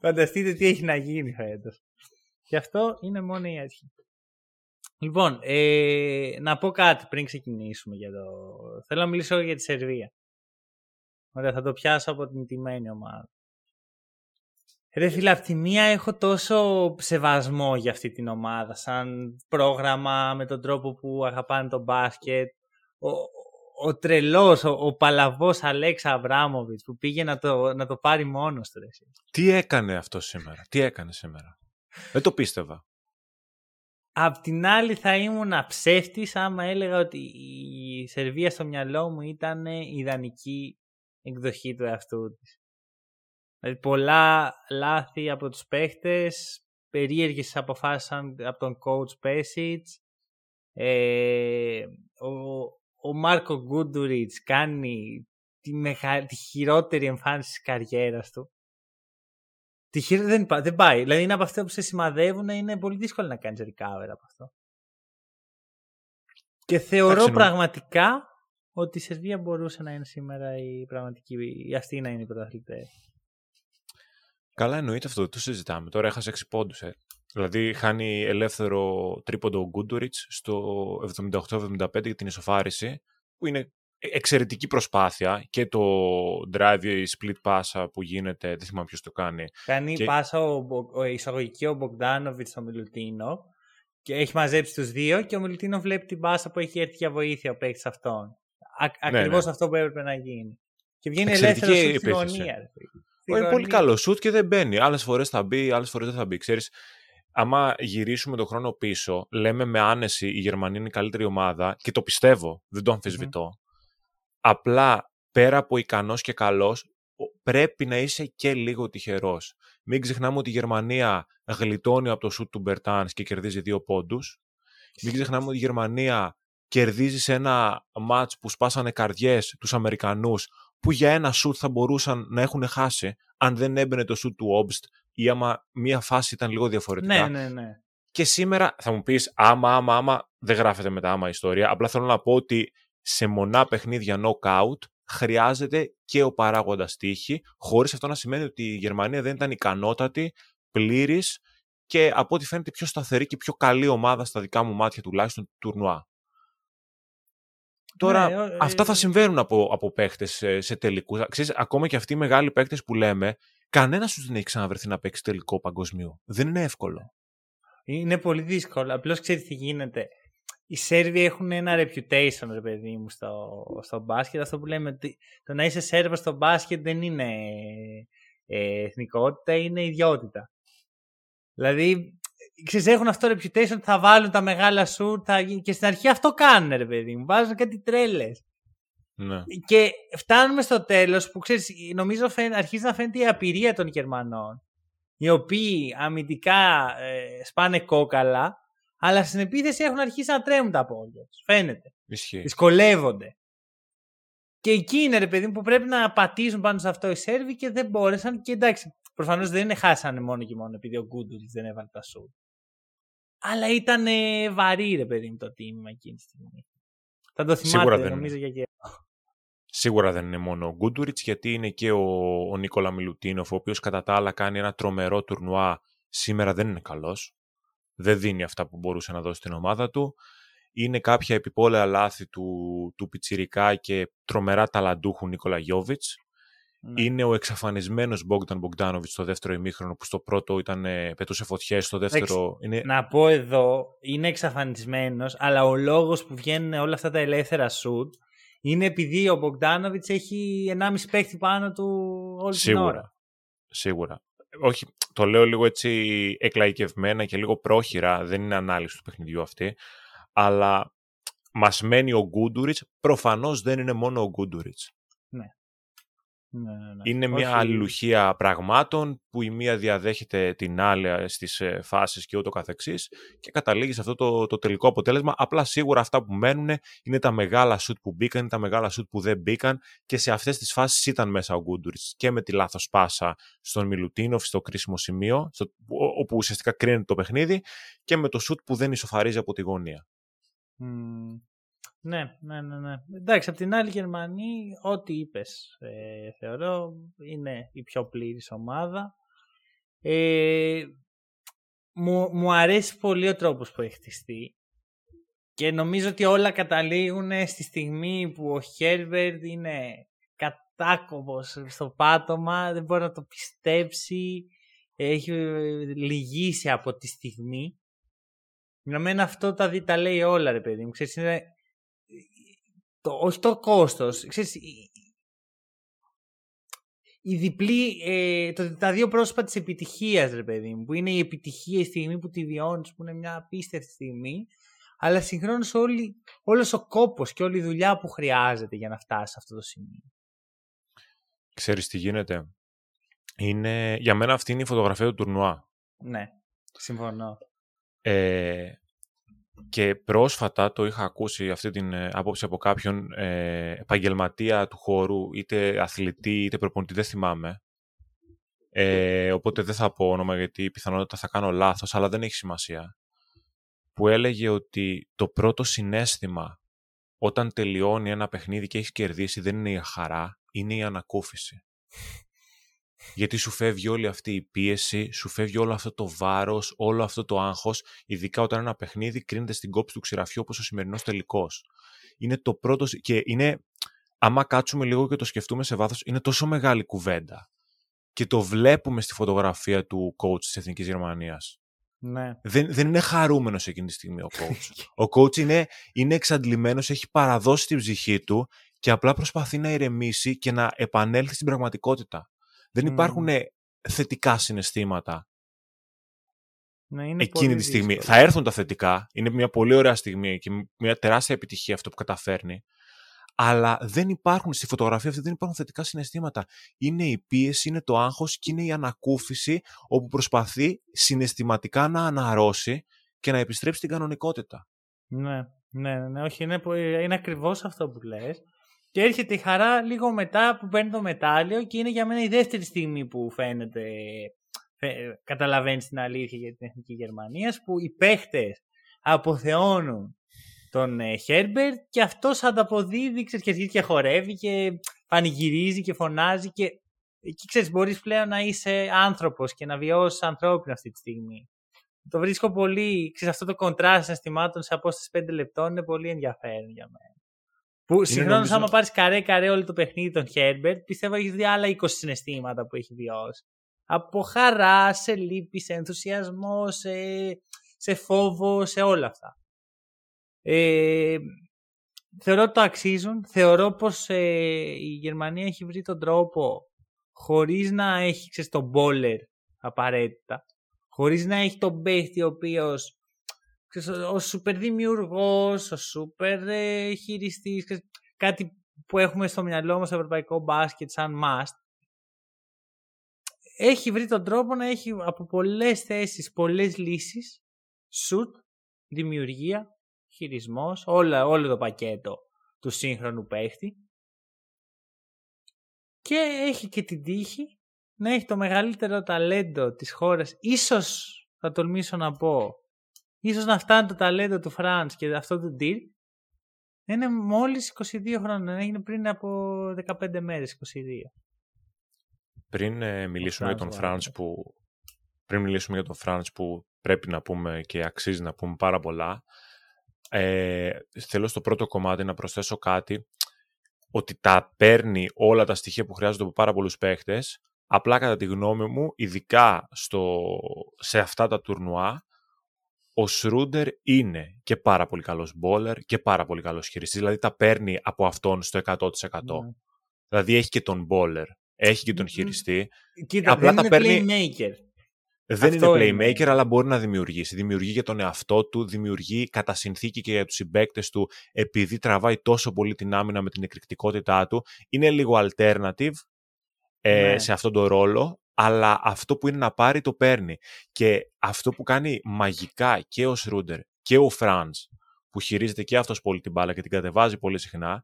Φανταστείτε τι έχει να γίνει φέτος. Και αυτό είναι μόνο η αρχή. Λοιπόν, ε, να πω κάτι πριν ξεκινήσουμε για το... Θέλω να μιλήσω για τη Σερβία. Ωραία, θα το πιάσω από την τιμένη ομάδα. Ρε φίλε, απ' τη μία έχω τόσο σεβασμό για αυτή την ομάδα, σαν πρόγραμμα με τον τρόπο που αγαπάνε τον μπάσκετ. Ο, ο τρελός, ο, ο παλαβός Αλέξα Αβράμοβιτς που πήγε να το, να το πάρει μόνος του. Τι έκανε αυτό σήμερα, τι έκανε σήμερα; Δεν το πίστευα. Απ' την άλλη θα ήμουν ψεύτης άμα έλεγα ότι η Σερβία στο μυαλό μου ήταν ιδανική εκδοχή του εαυτού της. Δηλαδή πολλά λάθη από τους παίχτες, περίεργες αποφάσεις από τον coach Πέσιτς. Ε, ο, ο Μάρκο Γκούντουριτς κάνει τη, μεγα... τη χειρότερη εμφάνιση της καριέρας του. Τη χειρό... δεν, δεν πάει. Δηλαδή είναι από αυτά που σε σημαδεύουν, είναι πολύ δύσκολο να κάνεις recover από αυτό. Και θεωρώ πραγματικά ότι η Σερβία μπορούσε να είναι σήμερα η πραγματική, η αυτή να είναι η πρωταθλητές. Καλά εννοείται αυτό, το συζητάμε. Τώρα έχασε 6 πόντους. Ε. Δηλαδή χάνει ελεύθερο τρίποντο ο Γκούντουριτς στο 78-75 για την ισοφάριση, που είναι εξαιρετική προσπάθεια και το drive η split πάσα που γίνεται, δεν θυμάμαι ποιος το κάνει. Κάνει και... πάσα ο, ο, εισαγωγική ο Μπογκδάνοβιτ στο Μιλουτίνο και έχει μαζέψει τους δύο και ο Μιλουτίνο βλέπει την πάσα που έχει έρθει για βοήθεια ο παίκτης αυτόν. Ναι, Ακριβώς ναι. αυτό που έπρεπε να γίνει. Και βγαίνει ελεύθερος στη γωνία. Είναι πολύ καλό σουτ και δεν μπαίνει. Άλλες φορές θα μπει, άλλες φορές δεν θα μπει. Ξέρεις, άμα γυρίσουμε τον χρόνο πίσω, λέμε με άνεση η Γερμανία είναι η καλύτερη ομάδα και το πιστεύω, δεν το αμφισβητώ. Απλά πέρα από ικανός και καλός, πρέπει να είσαι και λίγο τυχερός. Μην ξεχνάμε ότι η Γερμανία γλιτώνει από το σουτ του Μπερτάνς και κερδίζει δύο πόντους. Μην ξεχνάμε ότι η Γερμανία κερδίζει σε ένα μάτς που σπάσανε καρδιές τους Αμερικανούς που για ένα σουτ θα μπορούσαν να έχουν χάσει αν δεν έμπαινε το σουτ του Όμπστ ή άμα μία φάση ήταν λίγο διαφορετικά. Ναι, ναι, ναι. Και σήμερα θα μου πεις άμα, άμα, άμα, δεν γράφεται μετά άμα ιστορία. Απλά θέλω να πω ότι σε μονά παιχνίδια knockout χρειάζεται και ο παράγοντας τύχη, χωρίς αυτό να σημαίνει ότι η Γερμανία δεν ήταν ικανότατη, πλήρης και από ό,τι φαίνεται πιο σταθερή και πιο καλή ομάδα στα δικά μου μάτια τουλάχιστον του τουρνουά. Τώρα, ναι, αυτά θα ε, συμβαίνουν από, από παίχτες σε, σε τελικού. Ακόμα και αυτοί οι μεγάλοι παίχτες που λέμε, κανένας τους δεν έχει ξαναβρεθεί να παίξει τελικό παγκοσμίου. Δεν είναι εύκολο. Είναι πολύ δύσκολο. Απλώς ξέρεις τι γίνεται. Οι Σέρβοι έχουν ένα reputation, ρε παιδί μου, στο, στο μπάσκετ. Αυτό που λέμε ότι το να είσαι Σέρβος στο μπάσκετ δεν είναι ε, εθνικότητα, είναι ιδιότητα. Δηλαδή, ξέρεις, έχουν αυτό το reputation θα βάλουν τα μεγάλα σου θα... και στην αρχή αυτό κάνουν, ρε παιδί μου. Βάζουν κάτι τρέλες. Ναι. Και φτάνουμε στο τέλος που ξέρεις, νομίζω φαίν, αρχίζει να φαίνεται η απειρία των Γερμανών. Οι οποίοι αμυντικά ε, σπάνε κόκαλα, αλλά στην επίθεση έχουν αρχίσει να τρέμουν τα πόδια τους. Φαίνεται. Ισχύει. Δυσκολεύονται. Και εκεί είναι ρε παιδί μου που πρέπει να πατήσουν πάνω σε αυτό οι Σέρβοι και δεν μπόρεσαν. Και εντάξει, προφανώς δεν είναι χάσανε μόνο και μόνο επειδή ο Γκούντουρη δεν έβαλε τα σουτ. Αλλά ήταν βαρύ ρε παιδί μου το τίμημα εκείνη τη στιγμή. Θα το θυμάστε Σίγουρα δεν νομίζω για καιρό. Σίγουρα δεν είναι μόνο ο Γκούντουριτ, γιατί είναι και ο, ο Νίκολα Μιλουτίνοφ, ο οποίος κατά τα άλλα κάνει ένα τρομερό τουρνουά. Σήμερα δεν είναι καλός. Δεν δίνει αυτά που μπορούσε να δώσει στην ομάδα του. Είναι κάποια επιπόλαια λάθη του, του Πιτσιρικά και τρομερά ταλαντούχου Νίκολα Γιώβιτς, ναι. Είναι ο εξαφανισμένος Μπόγκταν Μπογκδάνοβιτς στο δεύτερο ημίχρονο που στο πρώτο ήταν, ε, πετούσε φωτιές, στο δεύτερο. Είναι... Να πω εδώ, είναι εξαφανισμένος, αλλά ο λόγος που βγαίνουν όλα αυτά τα ελεύθερα σουτ είναι επειδή ο Μπογκδάνοβιτς έχει 1,5 παίχτη πάνω του όλη Σίγουρα. την ώρα. Σίγουρα. Όχι, το λέω λίγο έτσι εκλαϊκευμένα και λίγο πρόχειρα, δεν είναι ανάλυση του παιχνιδιού αυτή, αλλά μας μένει ο Γκούντουριτς, προφανώς δεν είναι μόνο ο Γκούντουριτς. Ναι. Ναι, ναι, ναι. Είναι μια αλληλουχία πραγμάτων που η μία διαδέχεται την άλλη στις ε, φάσεις και ούτω καθεξής και καταλήγει σε αυτό το, το τελικό αποτέλεσμα. Απλά σίγουρα αυτά που μένουν είναι τα μεγάλα σουτ που μπήκαν, τα μεγάλα σουτ που δεν μπήκαν και σε αυτές τις φάσεις ήταν μέσα ο Γκούντουριτς και με τη λάθος πάσα στον Μιλουτίνοφ στο κρίσιμο σημείο, στο, όπου ουσιαστικά κρίνεται το παιχνίδι και με το σουτ που δεν ισοφαρίζει από τη γωνία. Ναι, ναι, ναι, ναι. Εντάξει, από την άλλη Γερμανία, ό,τι είπες, ε, θεωρώ, είναι η πιο πλήρης ομάδα. Ε, μου, μου αρέσει πολύ ο τρόπος που έχει χτιστεί και νομίζω ότι όλα καταλήγουν στη στιγμή που ο Χέρβερντ είναι κατάκοπος στο πάτωμα, δεν μπορεί να το πιστέψει, έχει λυγίσει από τη στιγμή. Για μένα αυτό τα, δει, τα λέει όλα ρε παιδί μου. Ξέρεις, είναι το, όχι το κόστος, ξέρεις, η διπλή, ε, το, τα δύο πρόσωπα της επιτυχίας, ρε παιδί μου, που είναι η επιτυχία η στιγμή που τη βιώνεις, που είναι μια απίστευτη στιγμή, αλλά συγχρόνως όλη, όλος ο κόπος και όλη η δουλειά που χρειάζεται για να φτάσει σε αυτό το σημείο. Ξέρεις τι γίνεται; Είναι, για μένα αυτή είναι η φωτογραφία του τουρνουά. Ναι, συμφωνώ. Ε, και πρόσφατα το είχα ακούσει αυτή την ε, άποψη από κάποιον ε, επαγγελματία του χώρου, είτε αθλητή είτε προπονητή, δεν θυμάμαι. Ε, οπότε δεν θα πω όνομα γιατί πιθανότατα θα κάνω λάθος, αλλά δεν έχει σημασία. Που έλεγε ότι το πρώτο συνέστημα όταν τελειώνει ένα παιχνίδι και έχεις κερδίσει δεν είναι η χαρά, είναι η ανακούφιση γιατί σου φεύγει όλη αυτή η πίεση, σου φεύγει όλο αυτό το βάρος, όλο αυτό το άγχος, ειδικά όταν ένα παιχνίδι κρίνεται στην κόψη του ξηραφιού όπως ο σημερινός τελικός. Είναι το πρώτο. και είναι, άμα κάτσουμε λίγο και το σκεφτούμε σε βάθος, είναι τόσο μεγάλη κουβέντα. Και το βλέπουμε στη φωτογραφία του coach της Εθνικής Γερμανίας. Ναι. Δεν, δεν είναι χαρούμενος εκείνη τη στιγμή ο coach. ο coach είναι, είναι εξαντλημένος, έχει παραδώσει την ψυχή του και απλά προσπαθεί να ηρεμήσει και να επανέλθει στην πραγματικότητα. Δεν υπάρχουν θετικά συναισθήματα ναι, είναι εκείνη τη στιγμή. Θα έρθουν τα θετικά. Είναι μια πολύ ωραία στιγμή και μια τεράστια επιτυχία αυτό που καταφέρνει. Αλλά δεν υπάρχουν, στη φωτογραφία αυτή δεν υπάρχουν θετικά συναισθήματα. Είναι η πίεση, είναι το άγχος και είναι η ανακούφιση όπου προσπαθεί συναισθηματικά να αναρρώσει και να επιστρέψει στην κανονικότητα. Ναι, ναι, ναι, όχι, είναι, είναι ακριβώς αυτό που λες. Και έρχεται η χαρά λίγο μετά που παίρνει το μετάλλιο και είναι για μένα η δεύτερη στιγμή που φαίνεται, καταλαβαίνεις την αλήθεια για την Εθνική Γερμανία, που οι παίχτες αποθεώνουν τον Χέρμπερτ και αυτός ανταποδίδει, ξέρεις, και αρχίζει και χορεύει και πανηγυρίζει και φωνάζει και εκεί ξέρεις μπορείς πλέον να είσαι άνθρωπος και να βιώσεις ανθρώπινο αυτή τη στιγμή. Το βρίσκω πολύ, ξέρεις, αυτό το κοντράστ συναισθημάτων σε απόσταση 5 λεπτών είναι πολύ ενδιαφέρον για μένα. Που συγχρόνω, νομίζω... άμα πάρεις καρέ-καρέ όλο το παιχνίδι των Χέρμπερτ, πιστεύω έχεις δει άλλα 20 συναισθήματα που έχει βιώσει. Από χαρά, σε λύπη, σε ενθουσιασμό, σε, σε φόβο, σε όλα αυτά. Ε, θεωρώ ότι το αξίζουν. Θεωρώ πως ε, η Γερμανία έχει βρει τον τρόπο χωρίς να έχει ξέρεις, τον μπόλερ απαραίτητα. Χωρίς να έχει τον παίχτη ο οποίος ο σούπερ δημιουργός, ο σούπερ ε, χειριστής, κάτι που έχουμε στο μυαλό μας στο ευρωπαϊκό μπάσκετ σαν must. Έχει βρει τον τρόπο να έχει από πολλές θέσεις, πολλές λύσεις, σουτ, δημιουργία, χειρισμός, όλα, όλο το πακέτο του σύγχρονου παίχτη. Και έχει και την τύχη να έχει το μεγαλύτερο ταλέντο της χώρας. Ίσως, θα τολμήσω να πω, ίσως να φτάνει το ταλέντο του Φραντς και αυτό του Dirk. Είναι μόλις 22 χρόνια, έγινε πριν από 15 μέρες, 22. Πριν ε, μιλήσουμε για τον Φραντς που πριν μιλήσουμε για τον Φραντς που πρέπει να πούμε και αξίζει να πούμε πάρα πολλά, ε, θέλω στο πρώτο κομμάτι να προσθέσω κάτι ότι τα παίρνει όλα τα στοιχεία που χρειάζονται από πάρα πολλούς παίχτες απλά κατά τη γνώμη μου, ειδικά στο, σε αυτά τα τουρνουά ο Σρούντερ είναι και πάρα πολύ καλός μπόλερ και πάρα πολύ καλός χειριστής, δηλαδή τα παίρνει από αυτόν στο 100%. Ναι. Δηλαδή έχει και τον μπόλερ, έχει και τον χειριστή. Κοίτα, απλά δεν τα είναι παίρνει... playmaker. Δεν είναι playmaker, αλλά μπορεί να δημιουργήσει. Δημιουργεί για τον εαυτό του, δημιουργεί κατά συνθήκη και για τους συμπαίκτες του, επειδή τραβάει τόσο πολύ την άμυνα με την εκρηκτικότητά του. Είναι λίγο alternative ε, ναι. σε αυτόν τον ρόλο, αλλά αυτό που είναι να πάρει το παίρνει. Και αυτό που κάνει μαγικά και ο Σρούντερ και ο Φραντς, που χειρίζεται και αυτός πολύ την μπάλα και την κατεβάζει πολύ συχνά,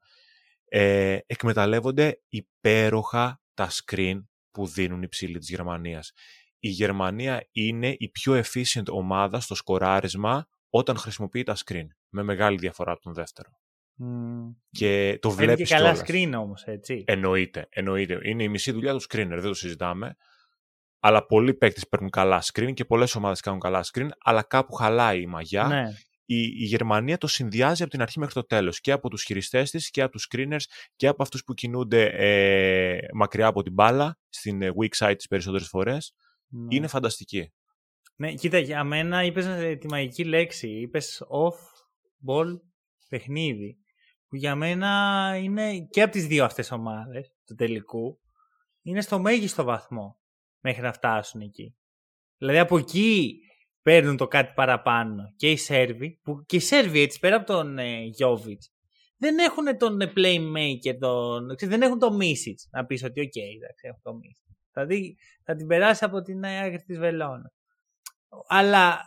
ε, εκμεταλλεύονται υπέροχα τα screen που δίνουν οι ψήλοι της Γερμανίας η Γερμανία είναι η πιο efficient ομάδα στο σκοράρισμα όταν χρησιμοποιεί τα screen. Με μεγάλη διαφορά από τον δεύτερο. Mm. Και το βλέπει. και καλά screen όμως, έτσι. Εννοείται, εννοείται. Είναι η μισή δουλειά του screener, δεν το συζητάμε. Αλλά πολλοί παίκτες παίρνουν καλά screen και πολλές ομάδες κάνουν καλά screen, αλλά κάπου χαλάει η μαγιά. Ναι. Η, η Γερμανία το συνδυάζει από την αρχή μέχρι το τέλος. Και από τους χειριστές της και από τους screeners και από αυτούς που κινούνται ε, μακριά από την μπάλα, στην ε, weak side τις περισσότερες φορές. Ναι. Είναι φανταστική. Ναι, κοίτα, για μένα είπες ε, τη μαγική λέξη. Είπες off ball παιχνίδι. Που για μένα είναι και από τις δύο αυτές ομάδες του τελικού. Είναι στο μέγιστο βαθμό μέχρι να φτάσουν εκεί. Δηλαδή από εκεί παίρνουν το κάτι παραπάνω και οι Σέρβοι, που και οι Σέρβοι έτσι πέρα από τον ε, δεν έχουν τον ε, playmaker, τον, δεν έχουν το Micic να πεις ότι ok, okay, εντάξει, έχω το Micic. Δηλαδή θα την περάσει από την άκρη της βελόνας. Αλλά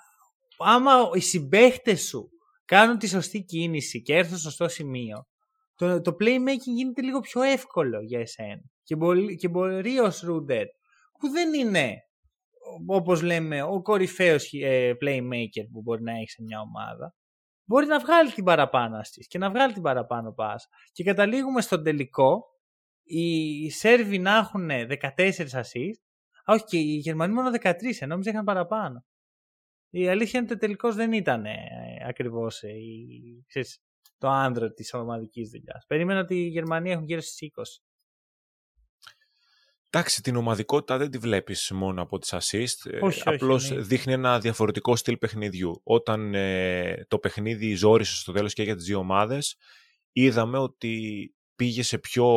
άμα οι συμπαίχτες σου κάνουν τη σωστή κίνηση και έρθουν στο σωστό σημείο, το, το playmaking γίνεται λίγο πιο εύκολο για εσένα. Και μπορεί, και μπορεί ο Σρούντερ, που δεν είναι όπως λέμε ο κορυφαίος ε, playmaker που μπορεί να έχεις σε μια ομάδα, μπορεί να βγάλει την παραπάνω αστής και να βγάλει την παραπάνω πάσα. Και καταλήγουμε στον τελικό οι Σέρβοι να έχουν 14 assist, όχι και οι Γερμανοί μόνο 13, ενώ είχαν παραπάνω. Η αλήθεια είναι ότι τελικώ δεν ήταν ε, ακριβώς ε, το άνδρο της ομαδικής δουλειάς. Περίμενα ότι οι Γερμανοί έχουν γύρω στις 20. Εντάξει, την ομαδικότητα δεν τη βλέπεις μόνο από τις assist. Όχι, Απλώς όχι, δείχνει ένα διαφορετικό στυλ παιχνιδιού. Όταν ε, το παιχνίδι ζόρισε στο τέλος και για τις δύο ομάδες, είδαμε ότι πήγε σε πιο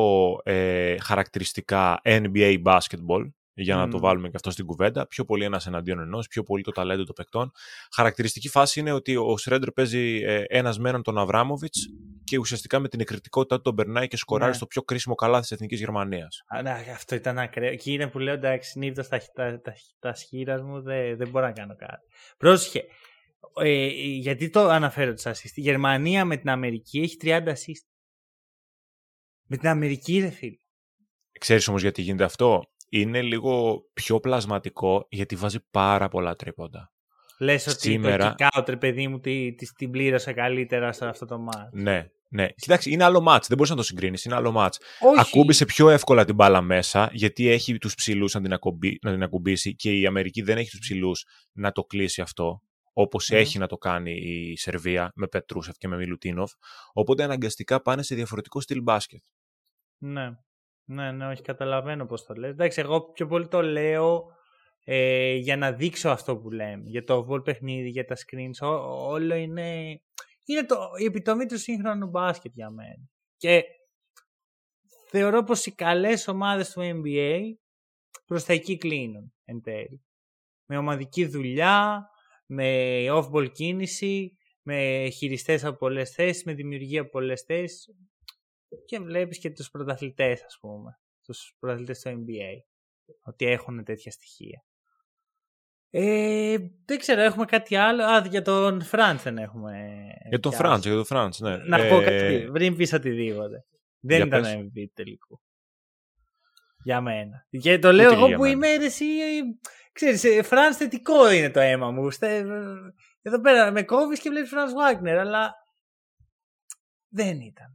ε, χαρακτηριστικά NBA basketball, για να το βάλουμε και αυτό στην κουβέντα. Πιο πολύ ένας εναντίον ενός, πιο πολύ το ταλέντο των παικτών. Χαρακτηριστική φάση είναι ότι ο Σρέντερ παίζει ε, ένας με έναν τον Αβράμοβιτς και ουσιαστικά με την εκρητικότητά του τον περνάει και σκοράρει ναι. στο πιο κρίσιμο καλάθι της Εθνικής Γερμανίας. Ναι, αυτό ήταν ακραίο. Και είναι που λέω εντάξει, συνήθως τα, τα, τα, τα σχήρας μου δεν, δεν μπορώ να κάνω κάτι. Πρόσεχε. Ε, γιατί το αναφέρω τους assist. Η Γερμανία με την Αμερική έχει 30 assist. Με την Αμερική, ρε φίλε. Ξέρεις όμως γιατί γίνεται αυτό; Είναι λίγο πιο πλασματικό γιατί βάζει πάρα πολλά τρίποντα. Λες ότι Σήμερα... το kick παιδί μου, τη, τη, την πλήρωσε καλύτερα σε αυτό το match. Ναι, ναι. Κοιτάξτε, είναι άλλο match. Δεν μπορείς να το συγκρίνεις. Είναι άλλο match. Ακούμπησε πιο εύκολα την μπάλα μέσα, γιατί έχει τους ψηλούς να, την να την ακουμπήσει και η Αμερική δεν έχει τους ψηλούς να το κλείσει αυτό. Όπως έχει να το κάνει η Σερβία με Πετρούσεφ και με Μιλουτίνοφ. Οπότε αναγκαστικά πάνε σε διαφορετικό στυλ μπάσκετ. Ναι. Ναι, ναι, όχι, καταλαβαίνω πώς το λες. Εντάξει, εγώ πιο πολύ το λέω ε, για να δείξω αυτό που λέμε. Για το βολ παιχνίδι, για τα screens, όλο είναι είναι το, η επιτομή του σύγχρονου μπάσκετ για μένα. Και θεωρώ πως οι καλές ομάδες του NBA προς τα εκεί κλείνουν εν τέλει. Με ομαδική δουλειά, με off-ball κίνηση, με χειριστές από πολλές θέσεις, με δημιουργία από πολλές θέσεις και βλέπεις και τους πρωταθλητές ας πούμε, τους πρωταθλητές του NBA, ότι έχουν τέτοια στοιχεία. Ε, δεν ξέρω, έχουμε κάτι άλλο. Α, για τον Φραντς δεν έχουμε. Για τον Φραντς, για τον Φραντς, ναι. Να ε... πω κάτι πριν πεις οτιδήποτε. Δεν για ήταν πες. MVP τελικού. Για μένα. Και το λέω εγώ που είμαι εσύ. Ξέρεις, ε, Φραντς θετικό είναι το αίμα μου. Εδώ πέρα με κόβεις και βλέπεις Φραντς Βάγνερ, αλλά δεν ήταν.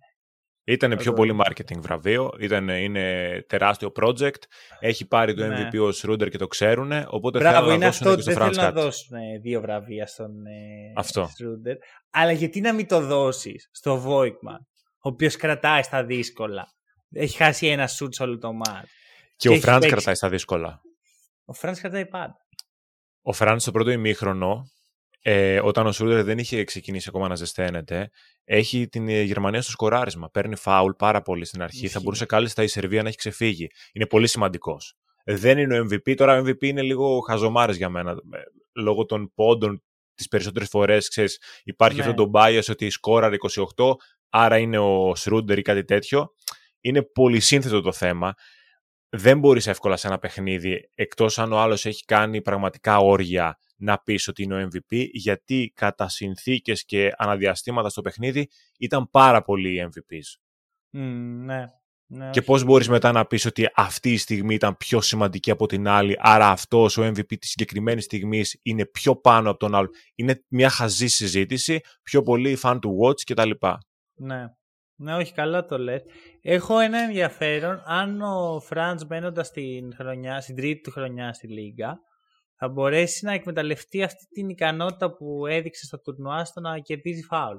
Ήταν πιο πολύ marketing βραβείο, ήταν, είναι τεράστιο project, έχει πάρει το MVP ναι. ο Σρούντερ και το ξέρουν, οπότε Μπράβο, θέλουν να δώσουν αυτό, και στο Δεν να δώσουν δύο βραβεία στον ε, αυτό. Σρούντερ, αλλά γιατί να μην το δώσεις στο Βόιγκτμαν, ο οποίος κρατάει στα δύσκολα; Έχει χάσει ένα σουτ σε όλο το ματς. Και, και ο Φραντς κρατάει στα δύσκολα. Ο Φραντς κρατάει πάντα. Ο Φραντς στο πρώτο ημίχρονο ε, όταν ο Σρούντερ δεν είχε ξεκινήσει ακόμα να ζεσταίνεται, έχει την ε, Γερμανία στο σκοράρισμα. Παίρνει φάουλ πάρα πολύ στην αρχή. Θα μπορούσε κάλλιστα η Σερβία να έχει ξεφύγει. Είναι πολύ σημαντικός. Δεν είναι ο MVP. Τώρα ο MVP είναι λίγο χαζομάρες για μένα. Ε, λόγω των πόντων τις περισσότερες φορές υπάρχει ναι. αυτό το bias ότι σκόραρε 28, άρα είναι ο Σρούντερ ή κάτι τέτοιο. Είναι πολύ σύνθετο το θέμα. Δεν μπορείς εύκολα σε ένα παιχνίδι, εκτός αν ο άλλος έχει κάνει πραγματικά όργια να πεις ότι είναι ο MVP, γιατί κατά συνθήκες και αναδιαστήματα στο παιχνίδι ήταν πάρα πολλοί οι MVPs. ναι. Ναι, και πώς μπορείς μετά να πεις ότι αυτή η στιγμή ήταν πιο σημαντική από την άλλη, άρα αυτός ο MVP της συγκεκριμένης στιγμής είναι πιο πάνω από τον άλλο. Είναι μια χαζή συζήτηση, πιο πολύ fan του watch κτλ. Ναι. Ναι, όχι, καλά το λες. Έχω ένα ενδιαφέρον, αν ο Φραντς μπαίνοντα στην, χρονιά, στην τρίτη του χρονιά στη Λίγκα, θα μπορέσει να εκμεταλλευτεί αυτή την ικανότητα που έδειξε στο τουρνουά στο να κερδίζει φάουλ.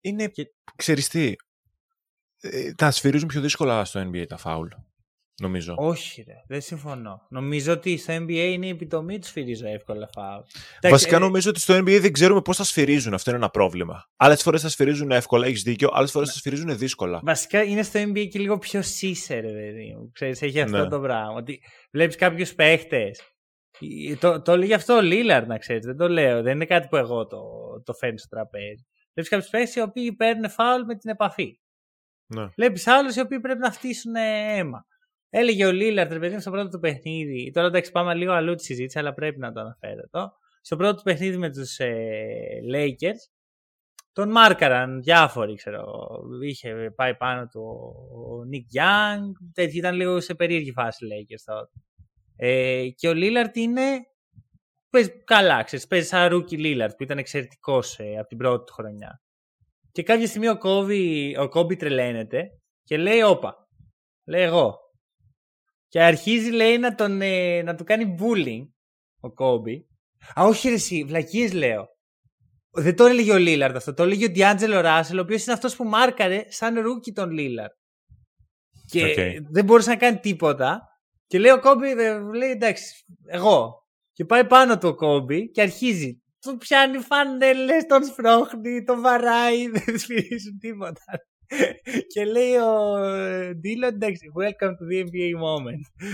Είναι, και... ξέρεις τι, ε, τα σφυρίζουν πιο δύσκολα στο NBA τα φάουλ, νομίζω. Όχι ρε, δεν συμφωνώ. Νομίζω ότι στο NBA είναι η επιτομή του σφυρίζω εύκολα φάουλ. Βασικά ε... νομίζω ότι στο NBA δεν ξέρουμε πώς θα σφυρίζουν, αυτό είναι ένα πρόβλημα. Άλλες φορές θα σφυρίζουν εύκολα, έχεις δίκιο, άλλες φορές θα σφυρίζουν δύσκολα. Βασικά είναι στο NBA και λίγο πιο σύσερ, δηλαδή. Ξέρεις, έχει αυτό ναι. το πράγμα. Ότι βλέπεις κάποιους παίχτες. Το, το λέει αυτό ο Λίλαρ, να ξέρεις. Δεν το λέω. Δεν είναι κάτι που εγώ το, το φέρνω στο τραπέζι. Βλέπεις κάποιους παίχτες οι οποίοι παίρνουν φάουλ με την επαφή. Ναι. Βλέπεις άλλους οι οποίοι πρέπει να φτύσουν αίμα. Έλεγε ο Λίλαρ, ρε παιδί στο πρώτο του παιχνίδι. Τώρα εντάξει, πάμε λίγο αλλού τη συζήτηση, αλλά πρέπει να το αναφέρω εδώ. Στο πρώτο του παιχνίδι με τους ε, Lakers, τον μάρκαραν διάφοροι, ξέρω. Είχε πάει πάνω του ο Νίκ Γιάνγκ. Ήταν λίγο σε περίεργη φάση Lakers τότε. Ε, και ο Λίλαρτ είναι. Παίζει καλά, ξέρεις, παίζει σαν rookie Λίλαρντ που ήταν εξαιρετικός ε, από την πρώτη του χρονιά. Και κάποια στιγμή ο Κόβι, ο Κόμπι τρελαίνεται και λέει: Όπα, λέει εγώ. Και αρχίζει, λέει, να, τον, ε, να του κάνει bullying ο Κόμπι. Α, όχι, ρε συ, βλακίες λέω. Δεν το έλεγε ο Λίλαρντ αυτό. Το έλεγε ο Ντιάντζελο Ράσελ, ο οποίος είναι αυτός που μάρκαρε σαν rookie τον Λίλαρντ. Και δεν μπορούσε να κάνει τίποτα. Και λέει ο Κόμπι, λέει εντάξει, εγώ. Και πάει πάνω του ο Κόμπι και αρχίζει. Του πιάνει φανέλες, τον σπρώχνει, τον βαράει, δεν σφυρίζουν τίποτα. Και λέει ο Ντίλο, εντάξει, welcome to the NBA moment.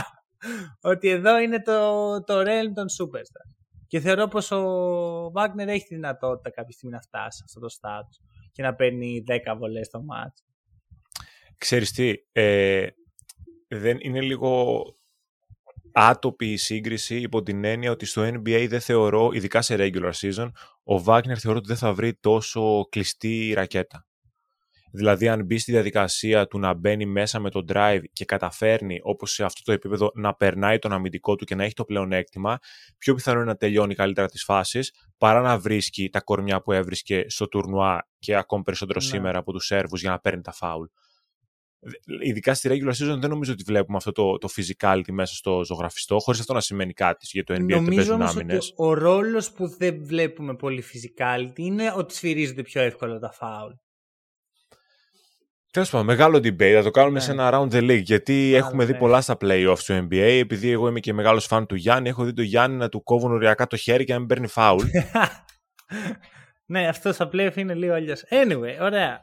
Ότι εδώ είναι το, το realm των superstars. Και θεωρώ πως ο Βάγνερ έχει τη δυνατότητα κάποια στιγμή να φτάσει σε αυτό το στάτου και να παίρνει 10 βολές στο μάτς. Ξέρεις τι, ε, δεν είναι λίγο άτοπη η σύγκριση υπό την έννοια ότι στο NBA δεν θεωρώ, ειδικά σε regular season, ο Βάγνερ θεωρώ ότι δεν θα βρει τόσο κλειστή ρακέτα. Δηλαδή, αν μπει στη διαδικασία του να μπαίνει μέσα με το drive και καταφέρνει, όπως σε αυτό το επίπεδο, να περνάει τον αμυντικό του και να έχει το πλεονέκτημα, πιο πιθανό είναι να τελειώνει καλύτερα τις φάσεις παρά να βρίσκει τα κορμιά που έβρισκε στο τουρνουά και ακόμη περισσότερο ναι. σήμερα από τους Σέρβους για να παίρνει τα φάουλ. Ειδικά στη regular season δεν νομίζω ότι βλέπουμε αυτό το, το physicality μέσα στο ζωγραφιστό, χωρίς αυτό να σημαίνει κάτι για το NBA νομίζω ότι ο ρόλος που δεν βλέπουμε πολύ physicality είναι ότι σφυρίζονται πιο εύκολα τα φάουλ. Τέλος πάντων, μεγάλο debate. Θα το κάνουμε ναι. σε ένα round the league. Γιατί έχουμε δει πολλά στα playoffs του NBA. Επειδή εγώ είμαι και μεγάλος φαν του Γιάννη, έχω δει τον Γιάννη να του κόβουν οριακά το χέρι και να μην παίρνει φάουλ. ναι, αυτό στα playoff είναι λίγο αλλιώς. Anyway, ωραία.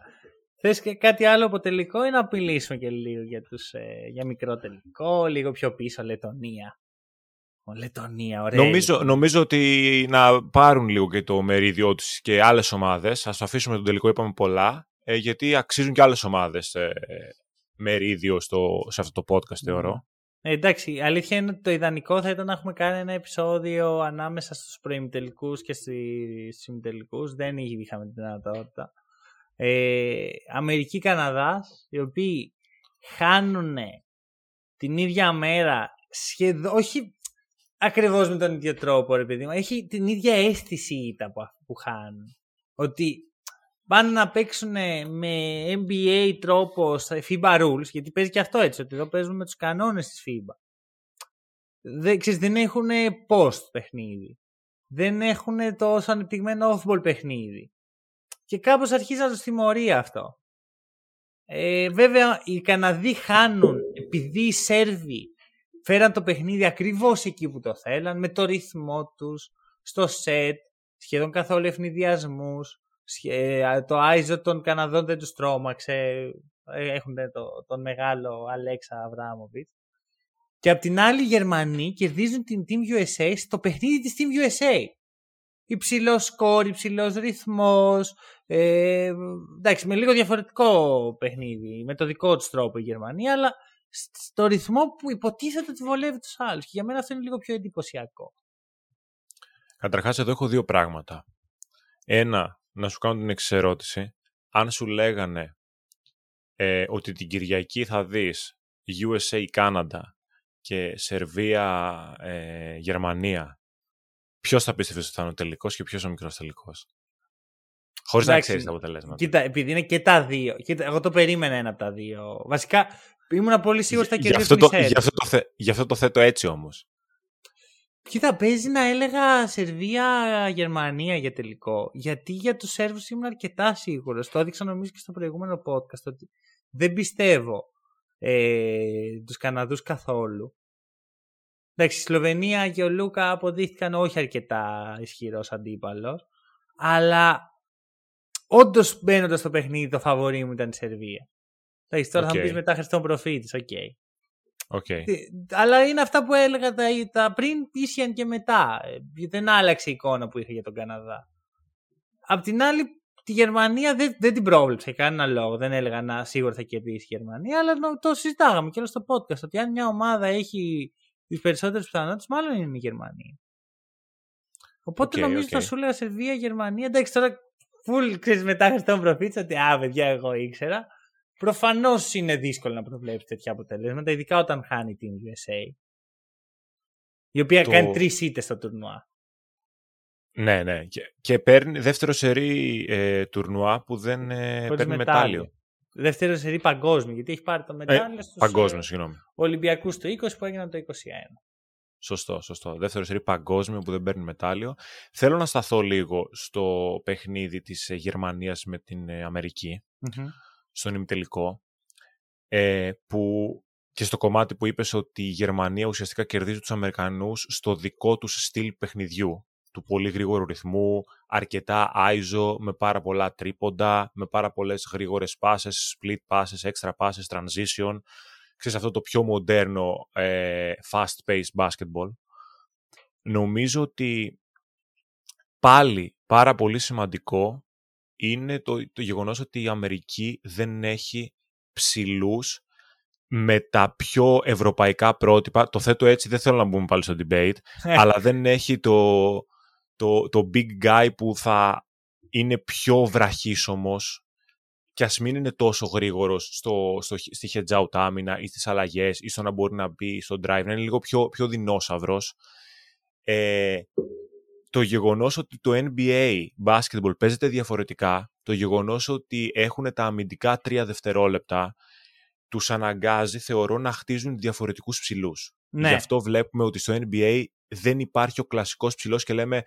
Θες και κάτι άλλο από τελικό ή να απειλήσουμε και λίγο για, τους, ε, για μικρό τελικό, λίγο πιο πίσω, Λετωνία. Ο Λετωνία, ωραία. Νομίζω, νομίζω ότι να πάρουν λίγο και το μερίδιό τους και άλλες ομάδες. Α το αφήσουμε τον τελικό, είπαμε πολλά. Ε, γιατί αξίζουν και άλλες ομάδες ε, μερίδιο στο, σε αυτό το podcast, θεωρώ. Ε, εντάξει, η αλήθεια είναι ότι το ιδανικό θα ήταν να έχουμε κάνει ένα επεισόδιο ανάμεσα στους προημιτελικούς και στους ημιτελικούς. Δεν είχαμε την δυνατότητα. Ε, Αμερική Καναδάς, οι οποίοι χάνουν την ίδια μέρα σχεδόν, όχι ακριβώς με τον ίδιο τρόπο, ρε παιδί μου, έχει την ίδια αίσθηση ήταν που, που χάνουν. Ότι πάνε να παίξουν με NBA τρόπο στα FIBA rules, γιατί παίζει και αυτό έτσι, ότι εδώ παίζουν με τους κανόνες της FIBA. Δεν, ξέρεις, δεν έχουν post παιχνίδι. Δεν έχουν τόσο ανεπτυγμένο off-ball παιχνίδι. Και κάπως αρχίζει να το τιμωρεί αυτό. Ε, βέβαια, οι Καναδοί χάνουν επειδή οι Σέρβοι φέραν το παιχνίδι ακριβώς εκεί που το θέλαν, με το ρυθμό τους, στο σετ, σχεδόν καθόλου ευνηδιασμούς, το Άιζο των Καναδών δεν τους τρόμαξε. Ε, έχουν το, τον μεγάλο Αλέξα Αβράμοβιτς. Και απ' την άλλη οι Γερμανοί κερδίζουν την Team USA στο παιχνίδι της Team USA. Υψηλό σκόρ, υψηλός ρυθμός. Ε, εντάξει, με λίγο διαφορετικό παιχνίδι. Με το δικό τους τρόπο η Γερμανία, αλλά στο ρυθμό που υποτίθεται ότι βολεύει τους άλλους. Και για μένα αυτό είναι λίγο πιο εντυπωσιακό. Καταρχάς, εδώ έχω δύο πράγματα. Ένα, να σου κάνω την εξή ερώτηση. Αν σου λέγανε ε, ότι την Κυριακή θα δεις USA Κάναντα και Σερβία ε, Γερμανία, ποιος θα πίστευες ότι θα είναι ο τελικός και ποιος ο μικρός τελικός; Χωρίς να ξέρεις τα αποτελέσματα. Κοίτα, επειδή είναι και τα δύο. Κοίτα, εγώ το περίμενα ένα από τα δύο. Βασικά, ήμουν πολύ σίγουρο ότι θα κερδίσει. Γι' αυτό, το, γι αυτό το θέτω έτσι όμως. Κοίτα, παίζει να έλεγα Σερβία-Γερμανία για τελικό. Γιατί για τους Σέρβους ήμουν αρκετά σίγουρος. Το έδειξα νομίζω και στο προηγούμενο podcast ότι δεν πιστεύω ε, τους Καναδούς καθόλου. Εντάξει, η Σλοβενία και ο Λούκα αποδείχθηκαν όχι αρκετά ισχυρός αντίπαλος. Αλλά όντως μπαίνοντας στο παιχνίδι, το φαβορί μου ήταν η Σερβία. Εντάξει, τώρα okay. θα μου πεις μετά Χριστόν Προφήτης, ok. Okay. Okay. Αλλά είναι αυτά που έλεγα τα, τα πριν, ίσιαν και μετά. Ε, δεν άλλαξε η εικόνα που είχα για τον Καναδά. Απ' την άλλη, τη Γερμανία δεν, δεν την πρόβλεψε κανένα λόγο. Δεν έλεγα να σίγουρα θα κερδίσει η Γερμανία, αλλά το συζητάγαμε και όλο στο podcast. Ότι αν μια ομάδα έχει τις περισσότερες πιθανότητες, μάλλον είναι η Γερμανία. Οπότε okay, νομίζω okay. θα σου έλεγα Σερβία, Γερμανία. Εντάξει, τώρα φουλ ξέρεις μετά στον προφήτσα ότι α, παιδιά, εγώ ήξερα. Προφανώς είναι δύσκολο να προβλέψεις τέτοια αποτελέσματα, ειδικά όταν χάνει την USA. Η οποία κάνει τρεις ήττες στο τουρνουά. Ναι, ναι. Και, και παίρνει δεύτερο σερί ε, τουρνουά που δεν ε, παίρνει μετάλλιο. Δεύτερο σερί παγκόσμιο, γιατί έχει πάρει το μετάλλιο ε, στους παγκόσμιο, συγγνώμη. Ολυμπιακούς του 20 που έγιναν το 21. Σωστό, σωστό. Δεύτερο σερί παγκόσμιο που δεν παίρνει μετάλλιο. Θέλω να σταθώ λίγο στο παιχνίδι της ε, Γερμανίας με την ε, αμερικη στον ημιτελικό, ε, που και στο κομμάτι που είπες ότι η Γερμανία ουσιαστικά κερδίζει τους Αμερικανούς στο δικό τους στυλ παιχνιδιού, του πολύ γρήγορου ρυθμού, αρκετά άιζο, με πάρα πολλά τρίποντα, με πάρα πολλές γρήγορες πάσες, split passes, extra passes, transition. Ξέρεις αυτό το πιο μοντέρνο ε, fast-paced basketball. Νομίζω ότι πάλι πάρα πολύ σημαντικό είναι το, το γεγονός ότι η Αμερική δεν έχει ψηλούς με τα πιο ευρωπαϊκά πρότυπα. Το θέτω έτσι, δεν θέλω να μπούμε πάλι στο debate, ε. αλλά δεν έχει το, το, το big guy που θα είναι πιο βραχίσωμος και ας μην είναι τόσο γρήγορος στο, στο, στη hedge out άμυνα ή στις αλλαγές ή στο να μπορεί να μπει στο drive, να είναι λίγο πιο, πιο δεινόσαυρος. Ε, το γεγονός ότι το NBA basketball παίζεται διαφορετικά, το γεγονός ότι έχουν τα αμυντικά τρία δευτερόλεπτα, τους αναγκάζει, θεωρώ, να χτίζουν διαφορετικούς ψηλούς. Ναι. Γι' αυτό βλέπουμε ότι στο NBA δεν υπάρχει ο κλασικός ψηλός και λέμε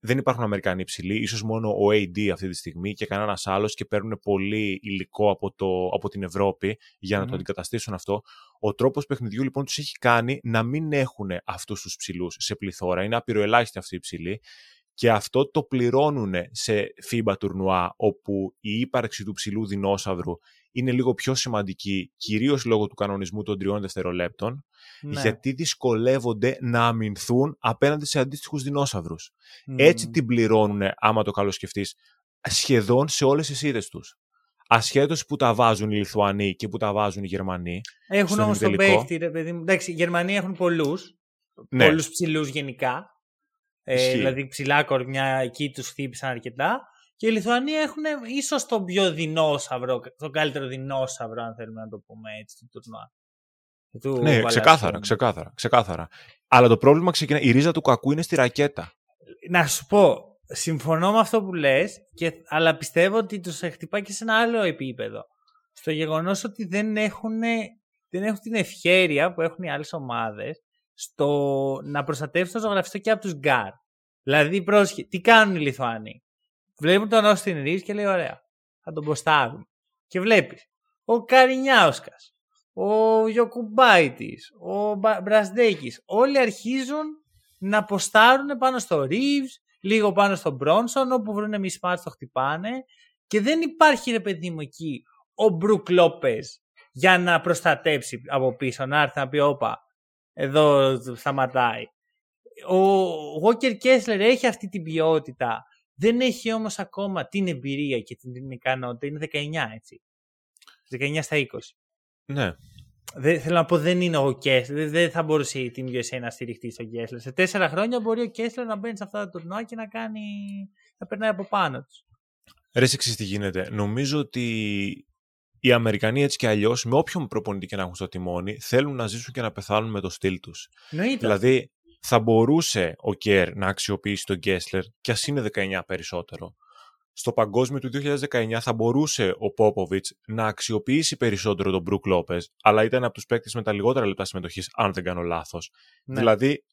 δεν υπάρχουν Αμερικανοί ψηλοί, ίσως μόνο ο AD αυτή τη στιγμή και κανένας άλλος και παίρνουν πολύ υλικό από, το, από την Ευρώπη για να το αντικαταστήσουν αυτό. Ο τρόπος παιχνιδιού λοιπόν τους έχει κάνει να μην έχουν αυτούς τους ψηλού σε πληθώρα. Είναι απειροελάχιστοι αυτοί οι ψηλοί και αυτό το πληρώνουν σε FIBA τουρνουά όπου η ύπαρξη του ψηλού δεινόσαυρου είναι λίγο πιο σημαντική, κυρίως λόγω του κανονισμού των τριών δευτερολέπτων, ναι. γιατί δυσκολεύονται να αμυνθούν απέναντι σε αντίστοιχους δεινόσαυρους. Έτσι την πληρώνουν, άμα το καλοσκεφτείς, σχεδόν σε όλες τις είδες τους. Ασχέτως που τα βάζουν οι Λιθουανοί και που τα βάζουν οι Γερμανοί. Έχουν όμως τον παίχτη, ρε παιδί μου. Εντάξει, οι Γερμανοί έχουν πολλούς, ναι. πολλούς ψηλούς γενικά. Ε, δηλαδή ψηλά κορμιά εκεί τους χτύπησαν αρκετά. Και οι Λιθουανοί έχουν ίσως τον πιο δεινόσαυρο, τον καλύτερο δεινόσαυρο, αν θέλουμε να το πούμε έτσι, του τουρνουά. Ναι, ξεκάθαρα, ξεκάθαρα, ξεκάθαρα. Αλλά το πρόβλημα ξεκινάει. Η ρίζα του κακού είναι στη ρακέτα. Να σου πω, συμφωνώ με αυτό που λες, αλλά πιστεύω ότι του χτυπάει και σε ένα άλλο επίπεδο. Στο γεγονός ότι δεν έχουν, δεν έχουν την ευχέρεια που έχουν οι άλλες ομάδες στο να προστατεύσουν το ζωγραφιστό και από τους γκάρ. Δηλαδή, πρόσεχε, τι κάνουν οι Λιθουανοί βλέπουν τον Όστιν Ριβς και λέει: Ωραία, θα τον ποστάρουν. Και βλέπεις ο Καρινιάουσκα, ο Γιοκουμπάιτη, ο Μπραζντέικις, όλοι αρχίζουν να ποστάρουν πάνω στο Ριβς, λίγο πάνω στον Μπρόνσον, όπου βρουν mismatch το χτυπάνε. Και δεν υπάρχει ρε παιδί μου εκεί ο Μπρουκ Λόπες για να προστατέψει από πίσω, να έρθει να πει: Όπα, εδώ σταματάει. Ο Walker Kessler έχει αυτή την ποιότητα δεν έχει όμως ακόμα την εμπειρία και την ικανότητα. Είναι 19, έτσι. 19 στα 20. Ναι. Δεν, θέλω να πω, δεν είναι ο Κέσλερ. Δεν θα μπορούσε η Team USA να στηριχτεί στον Κέσλερ. Σε τέσσερα χρόνια μπορεί ο Κέσλερ να μπαίνει σε αυτά τα τουρνουά και να κάνει. να περνάει από πάνω τους. Ρε, τι γίνεται. Νομίζω ότι οι Αμερικανοί έτσι και αλλιώς, με όποιον προπονητή και να έχουν στο τιμόνι, θέλουν να ζήσουν και να πεθάνουν με το στυλ τους. Δηλαδή, θα μπορούσε ο Κέρ να αξιοποιήσει τον Γκέσλερ και ας είναι 19 περισσότερο. Στο παγκόσμιο του 2019 θα μπορούσε ο Πόποβιτ να αξιοποιήσει περισσότερο τον Μπρουκ Λόπε, αλλά ήταν από τους παίκτες με τα λιγότερα λεπτά συμμετοχής, αν δεν κάνω λάθος. Ναι. Δηλαδή,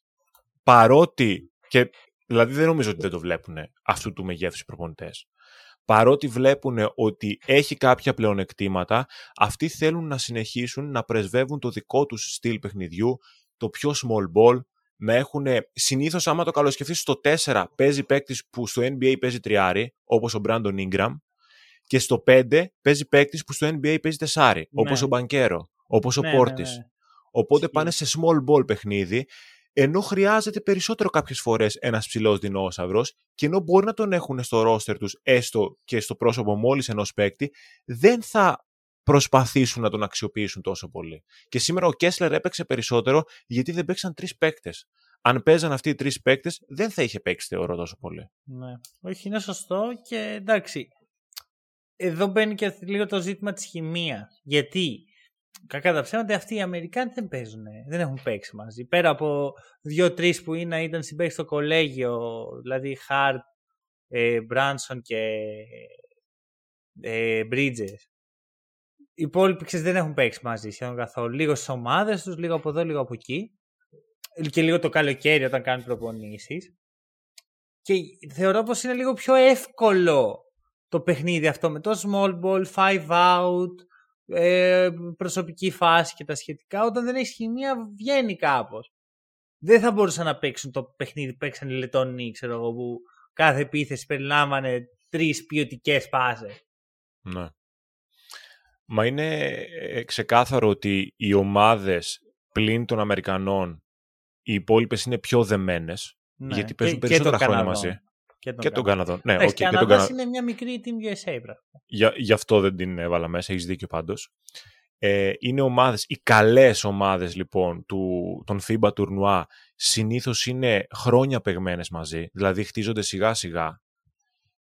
παρότι. Και, δηλαδή, δεν νομίζω ότι δεν το βλέπουν αυτού του μεγέθους οι προπονητές. Παρότι βλέπουν ότι έχει κάποια πλεονεκτήματα, αυτοί θέλουν να συνεχίσουν να πρεσβεύουν το δικό τους στυλ παιχνιδιού, το πιο small ball, να έχουν συνήθως, άμα το καλοσκεφτείς, στο 4 παίζει παίκτης που στο NBA παίζει τριάρι, όπως ο Brandon Ingram, και στο 5 παίζει παίκτης που στο NBA παίζει τεσάρι, ναι. όπως ο Μπανκέρο, όπως ο ναι, Πόρτη. Ναι, ναι. Οπότε πάνε σε small ball παιχνίδι, ενώ χρειάζεται περισσότερο κάποιες φορές ένας ψηλός δεινόσαυρος, και ενώ μπορεί να τον έχουν στο ρόστερ τους έστω και στο πρόσωπο μόλις ενός παίκτη, δεν θα προσπαθήσουν να τον αξιοποιήσουν τόσο πολύ. Και σήμερα ο Κέσλερ έπαιξε περισσότερο γιατί δεν παίξαν τρεις παίκτες. Αν παίζαν αυτοί οι τρεις παίκτες, δεν θα είχε παίξει, θεωρώ, τόσο πολύ. Ναι. Όχι, είναι σωστό και εντάξει. Εδώ μπαίνει και λίγο το ζήτημα της χημεία. Γιατί κακά τα ψέματα αυτοί οι Αμερικάνοι δεν παίζουν, δεν έχουν παίξει μαζί. Πέρα από δύο-τρεις που είναι, ήταν συμπαίχτες στο κολέγιο, δηλαδή Χαρτ, Μπράνσον και ε, Bridges οι υπόλοιποι δεν έχουν παίξει μαζί σχεδόν καθόλου. Λίγος στις ομάδες τους, λίγο από εδώ, λίγο από εκεί. Και λίγο το καλοκαίρι όταν κάνουν προπονήσεις. Και θεωρώ πως είναι λίγο πιο εύκολο το παιχνίδι αυτό με το small ball, five out, ε, προσωπική φάση και τα σχετικά. Όταν δεν έχει χημεία, βγαίνει κάπως. Δεν θα μπορούσαν να παίξουν το παιχνίδι που παίξαν οι Λετωνοί, ξέρω εγώ, που κάθε επίθεση περιλάμβανε τρεις ποιοτικές πάσε. Ναι. Μα είναι ε, ξεκάθαρο ότι οι ομάδες πλην των Αμερικανών, οι υπόλοιπες είναι πιο δεμένες, ναι. γιατί παίζουν και, περισσότερα και χρόνια μαζί. Και τον, και τον Καναδόν. Ναι, okay, και τον Καναδόν. είναι μια μικρή Team USA, Για, γι' αυτό δεν την έβαλα μέσα, έχεις δίκιο πάντως. Ε, είναι ομάδες, οι καλές ομάδες λοιπόν του, των FIBA τουρνουά συνήθως είναι χρόνια παιγμένες μαζί, δηλαδή χτίζονται σιγά σιγά.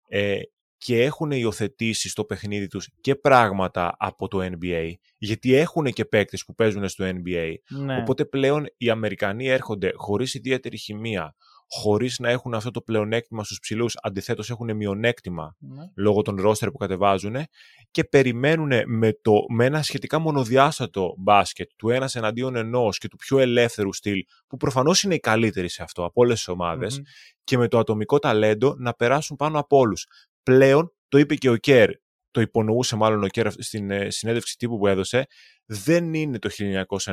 Ε, και έχουν υιοθετήσει στο παιχνίδι τους και πράγματα από το NBA, γιατί έχουν και παίκτες που παίζουν στο NBA. Ναι. Οπότε πλέον οι Αμερικανοί έρχονται χωρίς ιδιαίτερη χημεία, χωρίς να έχουν αυτό το πλεονέκτημα στους ψηλούς, αντιθέτως έχουν μειονέκτημα ναι. λόγω των ρόστερ που κατεβάζουν και περιμένουν με, το, με ένα σχετικά μονοδιάστατο μπάσκετ του ένας εναντίον ενός και του πιο ελεύθερου στυλ, που προφανώς είναι οι καλύτεροι σε αυτό από όλες τις ομαδες και με το ατομικό ταλέντο να περάσουν πάνω από όλους πλέον, το είπε και ο Κέρ, το υπονοούσε μάλλον ο Κέρ στην ε, συνέντευξη τύπου που έδωσε, δεν είναι το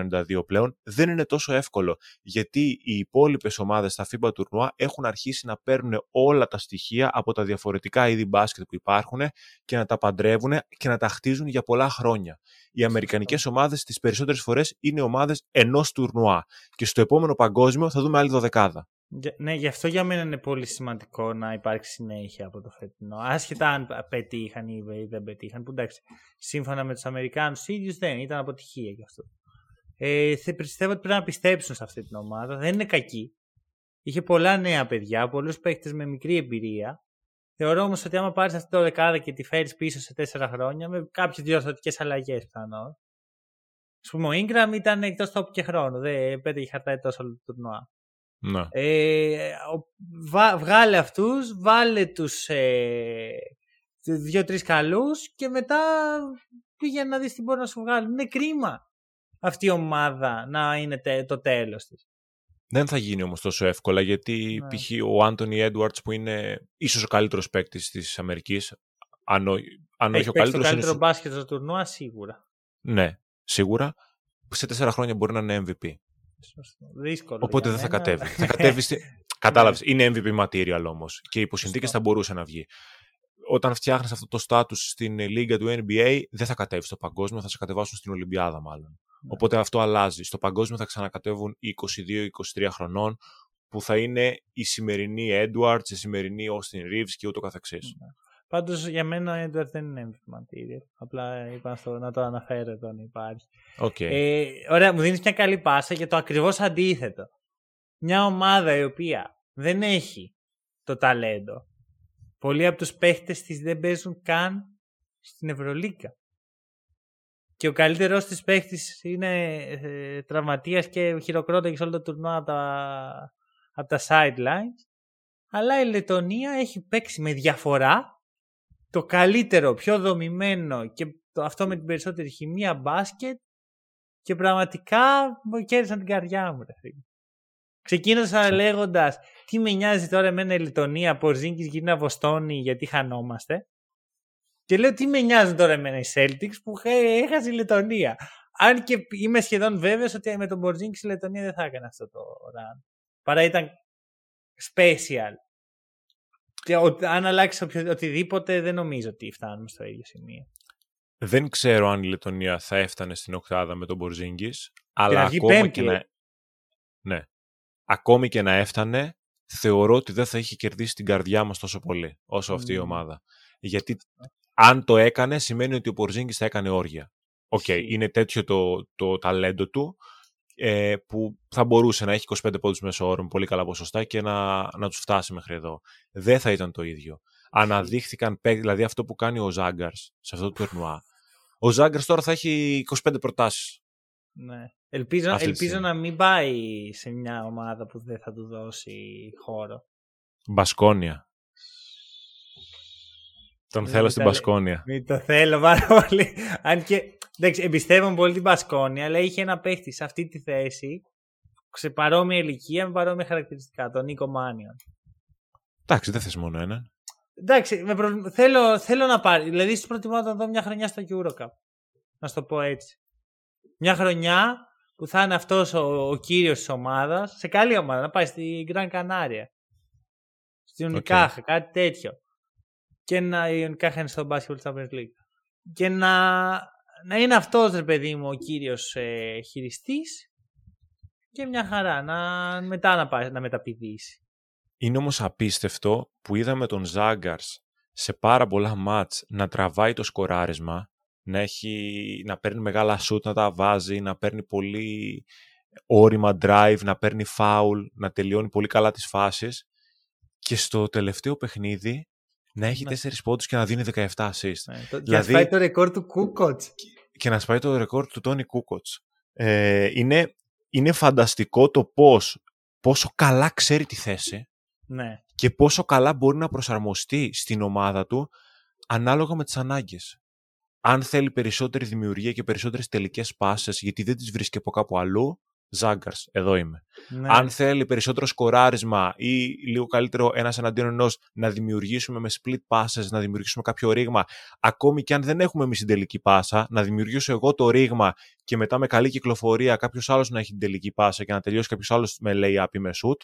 1992 πλέον, δεν είναι τόσο εύκολο, γιατί οι υπόλοιπες ομάδες στα FIBA τουρνουά έχουν αρχίσει να παίρνουν όλα τα στοιχεία από τα διαφορετικά είδη μπάσκετ που υπάρχουν και να τα παντρεύουν και να τα χτίζουν για πολλά χρόνια. Οι αμερικανικές ομάδες τις περισσότερες φορές είναι ομάδες ενός τουρνουά και στο επόμενο παγκόσμιο θα δούμε άλλη δωδεκάδα. Ναι, γι' αυτό για μένα είναι πολύ σημαντικό να υπάρξει συνέχεια από το φετινό. Άσχετα αν πετύχαν ή δεν πετύχαν, που εντάξει, σύμφωνα με τους Αμερικάνους ίδιους δεν ήταν αποτυχία γι' αυτό. Ε, πιστεύω ότι πρέπει να πιστέψουν σε αυτή την ομάδα. Δεν είναι κακή. Είχε πολλά νέα παιδιά, πολλούς παίχτε με μικρή εμπειρία. Θεωρώ όμως ότι άμα πάρεις αυτή το δεκάδα και τη φέρεις πίσω σε τέσσερα χρόνια, με κάποιες διορθωτικές αλλαγές πιθανώ. Α πούμε, ο γκραμ ήταν εκτός τόπου και χρόνου. Δεν πέτυχε χαρτάει τόσο το τουρνουά. Ναι. Ε, βγάλε αυτούς, βάλε τους ε, δύο-τρεις καλούς και μετά πήγαινε να δεις τι μπορεί να σου βγάλει. Είναι κρίμα αυτή η ομάδα να είναι το τέλος της. Δεν θα γίνει όμως τόσο εύκολα γιατί ναι. π.χ. ο Άντωνι Έντουαρτς που είναι ίσως ο καλύτερος παίκτης της Αμερικής αν, αν όχι ο καλύτερος... το καλύτερος μπάσκετ στο τουρνουά σίγουρα. Ναι, σίγουρα. Σε τέσσερα χρόνια μπορεί να είναι MVP. Δύσκολο. Οπότε δεν θα κατέβει. θα κατέβει στη... Κατάλαβες. Είναι MVP material όμως. Και υπό συνθήκε θα μπορούσε να βγει. Όταν φτιάχνεις αυτό το στάτου στην λίγα του NBA, δεν θα κατέβεις στο παγκόσμιο, θα σε κατεβάσουν στην Ολυμπιάδα μάλλον. Ναι. Οπότε αυτό αλλάζει. Στο παγκόσμιο θα ξανακατέβουν οι 22-23 χρονών, που θα είναι η σημερινή Edwards, η σημερινή Austin Reeves και ούτω καθεξής. Ναι. Πάντως για μένα ο Edward δεν είναι MVP material. Απλά είπα να το αναφέρω εδώ αν υπάρχει. Okay. Ε, ωραία, μου δίνεις μια καλή πάσα για το ακριβώς αντίθετο. Μια ομάδα η οποία δεν έχει το ταλέντο. Πολλοί από τους παίχτες της δεν παίζουν καν στην Ευρωλίκα. Και ο καλύτερος της παίχτης είναι ε, τραυματίας και χειροκρότησε σε όλο το τουρνουά από τα, από τα sidelines. Αλλά η Λετωνία έχει παίξει με διαφορά το καλύτερο, πιο δομημένο και το, αυτό με την περισσότερη χημεία μπάσκετ και πραγματικά μου κέρδισαν την καρδιά μου. Ρε. Ξεκίνησα λέγοντας τι με νοιάζει τώρα εμένα η Λιτωνία, Πορζίνκης γίνα Βοστόνη γιατί χανόμαστε. Και λέω τι με νοιάζουν τώρα εμένα οι Celtics που έχασε η Λετωνία. Αν και είμαι σχεδόν βέβαιος ότι με τον Πορζίνκης η Λετωνία δεν θα έκανε αυτό το run. Παρά ήταν special. Και αν αλλάξει οτιδήποτε, δεν νομίζω ότι φτάνουμε στο ίδιο σημείο. Δεν ξέρω αν η Λετωνία θα έφτανε στην οκτάδα με τον Πορζίνγκις. Αλλά ακόμα και, να... ναι. ακόμη και να έφτανε, θεωρώ ότι δεν θα είχε κερδίσει την καρδιά μας τόσο πολύ όσο αυτή η ομάδα. Γιατί αν το έκανε, σημαίνει ότι ο Πορζίνγκις θα έκανε όργια. Ok, okay, είναι τέτοιο το, το ταλέντο του ε, που θα μπορούσε να έχει 25 πόντους μέσω όρο με πολύ καλά ποσοστά και να, να τους φτάσει μέχρι εδώ. Δεν θα ήταν το ίδιο. Αναδείχθηκαν, δηλαδή αυτό που κάνει ο Ζάγκαρς σε αυτό το τουρνουά. Ο Ζάγκαρς τώρα θα έχει 25 προτάσεις. Ναι. Ελπίζω, ελπίζω να μην πάει σε μια ομάδα που δεν θα του δώσει χώρο. Μπασκόνια. Τον θέλω στην Μπασκόνια. Μην το θέλω πάρα πολύ. Αν και Εντάξει, εμπιστεύομαι πολύ την Πασκόνη, αλλά είχε ένα παίχτη σε αυτή τη θέση σε παρόμοια ηλικία με παρόμοια χαρακτηριστικά, τον Νίκο Μάνιον. Εντάξει, δεν θες μόνο έναν. Εντάξει, με προ... θέλω, θέλω να πάρει. Δηλαδή, σου προτιμώ να τον δω μια χρονιά στο Eurocup. Να σου το πω έτσι. Μια χρονιά που θα είναι αυτός ο, ο κύριος της ομάδας, σε καλή ομάδα, να πάει στη Gran Canaria. Στην Ονικάχα, okay. κάτι τέτοιο. Και να η Ονικάχα είναι στο Basketball Champions League. Και να να είναι αυτός ρε παιδί μου ο κύριος ε, χειριστής και μια χαρά να, μετά να, πάει, να μεταπηδήσει. Είναι όμως απίστευτο που είδαμε τον Ζάγκαρς σε πάρα πολλά μάτς να τραβάει το σκοράρισμα, να, έχει, να παίρνει μεγάλα σούτ, να τα βάζει, να παίρνει πολύ όρημα drive, να παίρνει foul, να τελειώνει πολύ καλά τις φάσεις και στο τελευταίο παιχνίδι να έχει ναι. 4 πόντους και να δίνει 17 assist. Ναι, το, δηλαδή, να σπάει το ρεκόρ του Κούκοτ. Και να σπάει το ρεκόρ του Τόνι Κούκοτ. Ε, είναι, είναι φανταστικό το πώς, πόσο καλά ξέρει τη θέση ναι. και πόσο καλά μπορεί να προσαρμοστεί στην ομάδα του ανάλογα με τις ανάγκες. Αν θέλει περισσότερη δημιουργία και περισσότερες τελικές πάσες γιατί δεν τις βρίσκει από κάπου αλλού, Ζάγκαρς, εδώ είμαι. Ναι. Αν θέλει περισσότερο σκοράρισμα ή λίγο καλύτερο ένας εναντίον ενός να δημιουργήσουμε με split passes, να δημιουργήσουμε κάποιο ρήγμα, ακόμη και αν δεν έχουμε εμείς την τελική πάσα, να δημιουργήσω εγώ το ρήγμα και μετά με καλή κυκλοφορία κάποιος άλλος να έχει την τελική πάσα και να τελειώσει κάποιος άλλος με lay-up ή με shoot,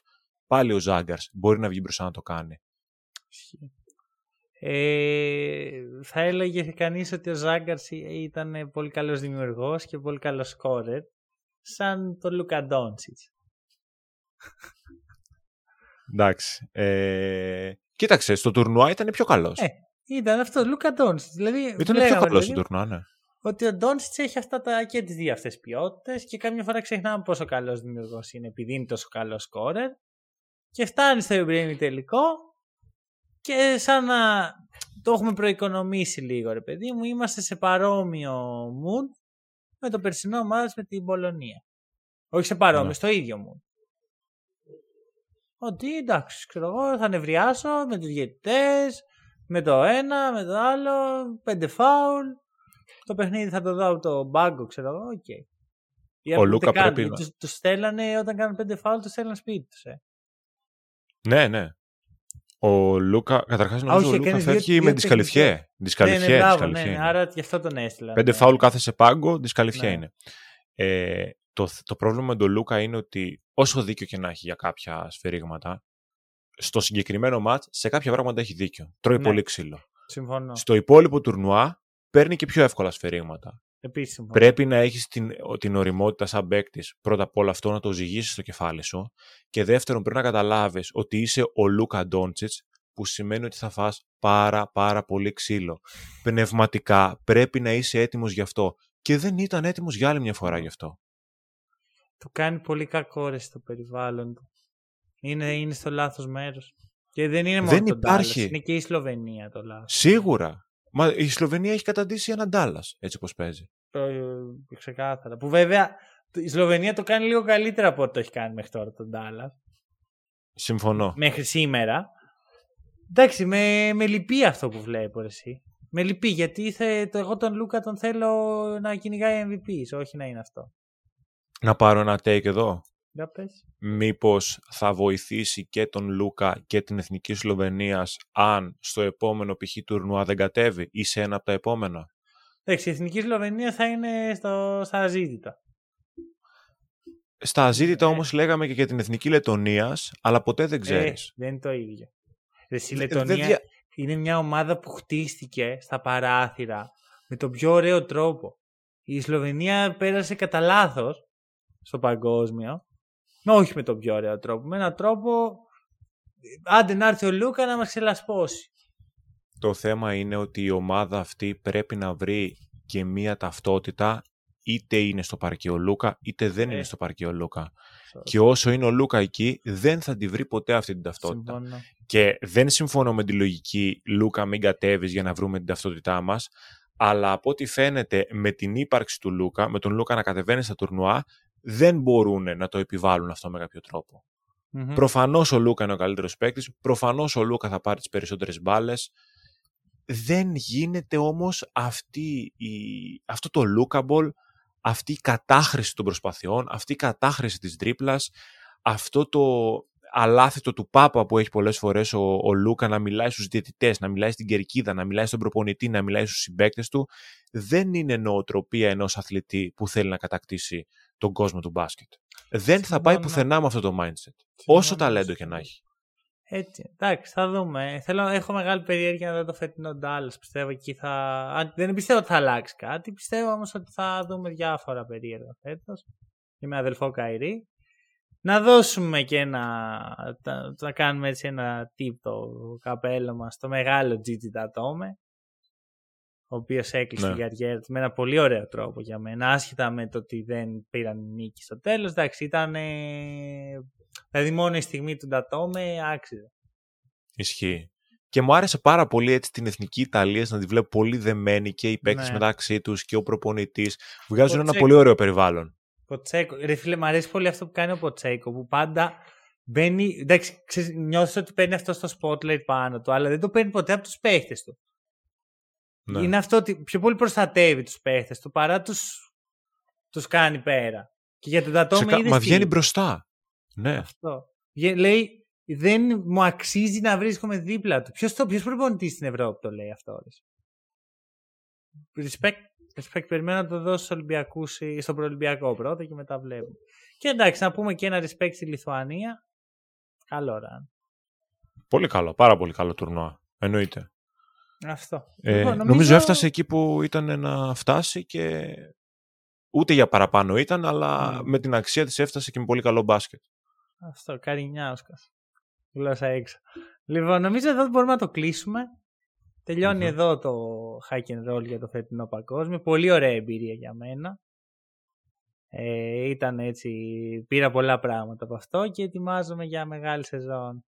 πάλι ο Ζάγκαρς μπορεί να βγει μπροστά να το κάνει. Ε, θα έλεγε κανείς ότι ο Ζάγκαρς ήταν πολύ καλός δημιουργός και πολύ καλός σκόρερ σαν το Λούκα Ντόντσιτς. Εντάξει. Ε, κοίταξε, στο τουρνουά ήταν πιο καλός. Ε, ήταν αυτό, Λούκα Ντόντσιτς. Δηλαδή, ήταν πιο καλός στο τουρνουά, ναι. Ότι ο Ντόντσιτς έχει αυτά τα, και τις δύο αυτές ποιότητες και κάμια φορά ξεχνάμε πόσο καλός δημιουργός είναι επειδή είναι τόσο καλό σκόρερ και φτάνει στο Ιμπρέμι τελικό και σαν να το έχουμε προοικονομήσει λίγο ρε παιδί μου είμαστε σε παρόμοιο mood με το περσινό ματς με την Πολωνία. Όχι σε παρόμοιο, ναι. στο ίδιο mood. Ότι εντάξει, ξέρω εγώ, θα νευριάσω με τους διαιτητές, με το ένα, με το άλλο, πέντε φάουλ. Το παιχνίδι θα το δω το μπάγκο, ξέρω εγώ, ok. Okay. Ο Λούκα πρέπει να... Τους, στέλνανε όταν κάνουν πέντε φάουλ, τους στέλνανε σπίτι τους, ε. Ναι, ναι. Ο Λούκα, καταρχάς νομίζω ο Λούκας φεύγει με ντισκαλιφιέ. Ντισκαλιφιέ, ναι, ναι, ναι, ναι, άρα γι' αυτό τον έστειλα. Πέντε ναι. φάουλ κάθε σε πάγκο, ντισκαλιφιέ ναι. είναι. Ε, το, το πρόβλημα με τον Λούκα είναι ότι όσο δίκιο και να έχει για κάποια σφαιρίγματα, στο συγκεκριμένο μάτς σε κάποια πράγματα έχει δίκιο. Τρώει ναι. πολύ ξύλο. Συμφωνώ. Στο υπόλοιπο τουρνουά παίρνει και πιο εύκολα σφαιρίγματα. Επίσης, Πρέπει να έχεις την, την οριμότητα σαν παίκτης. Πρώτα απ' όλα αυτό να το ζυγίσεις στο κεφάλι σου. Και δεύτερον, πρέπει να καταλάβεις ότι είσαι ο Λούκα Ντόντσιτς, που σημαίνει ότι θα φας πάρα πάρα πολύ ξύλο. Πνευματικά πρέπει να είσαι έτοιμος γι' αυτό. Και δεν ήταν έτοιμος για άλλη μια φορά γι' αυτό. Το κάνει πολύ κακό ρε στο περιβάλλον του. Είναι, είναι στο λάθος μέρος. Και δεν είναι μόνο δεν το υπάρχει. είναι και η Σλοβενία το λάθος. Σίγουρα. Μα η Σλοβενία έχει καταντήσει έναν Ντάλλα, έτσι όπως παίζει. Ε, ξεκάθαρα. Που βέβαια η Σλοβενία το κάνει λίγο καλύτερα από ό,τι το έχει κάνει μέχρι τώρα τον Ντάλλα. Συμφωνώ. Μέχρι σήμερα. Εντάξει, με, με λυπεί αυτό που βλέπω εσύ. Με λυπεί γιατί θε, το, εγώ τον Λούκα τον θέλω να κυνηγάει MVP, όχι να είναι αυτό. Να πάρω ένα take εδώ. Για πες. Μήπως θα βοηθήσει και τον Λούκα και την Εθνική Σλοβενίας αν στο επόμενο π.χ. τουρνουά δεν κατέβει ή σε ένα από τα επόμενα; Εντάξει, η Εθνική Σλοβενία θα είναι στο, στα αζήτητα. Στα αζήτητα ε. όμως λέγαμε και για την Εθνική Λετωνίας, αλλά ποτέ δεν ξέρεις. Ε, δεν είναι το ίδιο. η Λετωνία είναι μια ομάδα που χτίστηκε στα παράθυρα με τον πιο ωραίο τρόπο. Η Σλοβενία πέρασε κατά λάθος στο παγκόσμιο όχι με τον πιο ωραίο τρόπο. Με έναν τρόπο, άντε να έρθει ο Λούκα να μας ξελασπώσει. Το θέμα είναι ότι η ομάδα αυτή πρέπει να βρει και μία ταυτότητα είτε είναι στο παρκή ο Λούκα είτε δεν είναι ε. στο παρκή ο Λούκα. Και όσο είναι ο Λούκα εκεί δεν θα τη βρει ποτέ αυτή την ταυτότητα. Και δεν συμφωνώ με τη λογική Λούκα μην κατέβεις για να βρούμε την ταυτότητά μας αλλά από ό,τι φαίνεται με την ύπαρξη του Λούκα, με τον Λούκα να κατεβαίνει στα τουρνουά, δεν μπορούν να το επιβάλλουν αυτό με κάποιο τρόπο. Mm-hmm. Προφανώς ο Λούκα είναι ο καλύτερος παίκτης. Προφανώς ο Λούκα θα πάρει τις περισσότερες μπάλες. Δεν γίνεται όμως αυτό το lookable, αυτή η κατάχρηση των προσπαθειών, αυτή η κατάχρηση της τρίπλας, αυτό το αλάθητο του Πάπα που έχει πολλές φορές ο, ο Λούκα να μιλάει στους διαιτητές, να μιλάει στην κερκίδα, να μιλάει στον προπονητή, να μιλάει στους συμπαίκτες του, δεν είναι νοοτροπία ενός αθλητή που θέλει να κατακτήσει τον κόσμο του μπάσκετ. Δεν θα πάει πουθενά με αυτό το mindset. Όσο ταλέντο και να έχει. Έτσι, εντάξει, θα δούμε. Θέλω, έχω μεγάλη περιέργεια να δω το φετινό Dallas. Πιστεύω εκεί θα. Δεν πιστεύω ότι θα αλλάξει κάτι. Πιστεύω όμως ότι θα δούμε διάφορα περίεργα φέτος. Και με αδελφό Καϊρή. Να δώσουμε και ένα. Να κάνουμε έτσι ένα τύπο το καπέλο μας στο μεγάλο Gigi Datome ο οποίος έκλεισε ναι. την καριέρα του με ένα πολύ ωραίο τρόπο για μένα, άσχετα με το ότι δεν πήραν νίκη στο τέλος. Εντάξει, ήταν. Δηλαδή, μόνο η στιγμή του Ντατόμε άξιζε. Ισχύει. Και μου άρεσε πάρα πολύ έτσι την εθνική Ιταλία να τη βλέπω πολύ δεμένη και οι παίκτες ναι. μεταξύ τους και ο προπονητής. Βγάζουν ένα πολύ ωραίο περιβάλλον. Ποτσέκο. Ρε φίλε, μου αρέσει πολύ αυτό που κάνει ο Ποτσέκο που πάντα μπαίνει. Εντάξει, νιώθεις ότι παίρνει αυτό στο spotlight πάνω του, αλλά δεν το παίρνει ποτέ από τους παίχτες του. Ναι. Είναι αυτό ότι πιο πολύ προστατεύει τους παίχτες του παρά τους τους κάνει πέρα. Και για τον Τατόμε Ξεκα... Μα βγαίνει μπροστά. Ναι. Αυτό. Λέει, δεν μου αξίζει να βρίσκομαι δίπλα του. Ποιος το, ποιος προπονητής στην Ευρώπη το λέει αυτό. Respect, respect περιμένω να το δώσω στους Ολυμπιακούς, στον προολυμπιακό πρώτα και μετά βλέπουμε. Και εντάξει, να πούμε και ένα respect στη Λιθουανία. Καλό ραν. Πολύ καλό, πάρα πολύ καλό τουρνουά. Εννοείται. Αυτό. Ε, λοιπόν, νομίζω... νομίζω έφτασε εκεί που ήταν να φτάσει και ούτε για παραπάνω ήταν, αλλά mm. με την αξία της έφτασε και με πολύ καλό μπάσκετ. Αυτό, Καρινιάουσκας. Γλώσσα έξω. Λοιπόν, νομίζω εδώ μπορούμε να το κλείσουμε. εδώ το hack and roll για το φετινό παγκόσμιο. Πολύ ωραία εμπειρία για μένα. Ε, ήταν έτσι, πήρα πολλά πράγματα από αυτό και ετοιμάζομαι για μεγάλη σεζόν.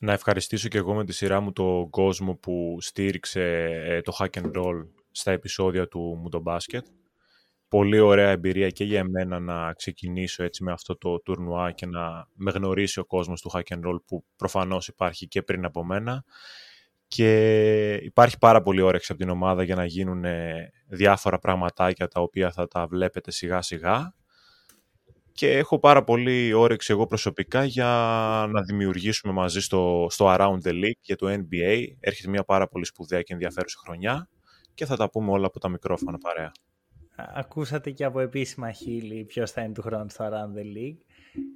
Να ευχαριστήσω και εγώ με τη σειρά μου τον κόσμο που στήριξε ε, το hack and roll στα επεισόδια του μου το μπάσκετ. Πολύ ωραία εμπειρία και για εμένα να ξεκινήσω έτσι με αυτό το τουρνουά και να με γνωρίσει ο κόσμος του hack and roll που προφανώς υπάρχει και πριν από μένα. Και υπάρχει πάρα πολύ όρεξη από την ομάδα για να γίνουν ε, διάφορα πραγματάκια τα οποία θα τα βλέπετε σιγά σιγά και έχω πάρα πολύ όρεξη εγώ προσωπικά για να δημιουργήσουμε μαζί στο, στο Around the League για το NBA. Έρχεται μια πάρα πολύ σπουδαία και ενδιαφέρουσα χρονιά και θα τα πούμε όλα από τα μικρόφωνα παρέα ακούσατε και από επίσημα χείλη ποιος θα είναι του χρόνου στο Around the League.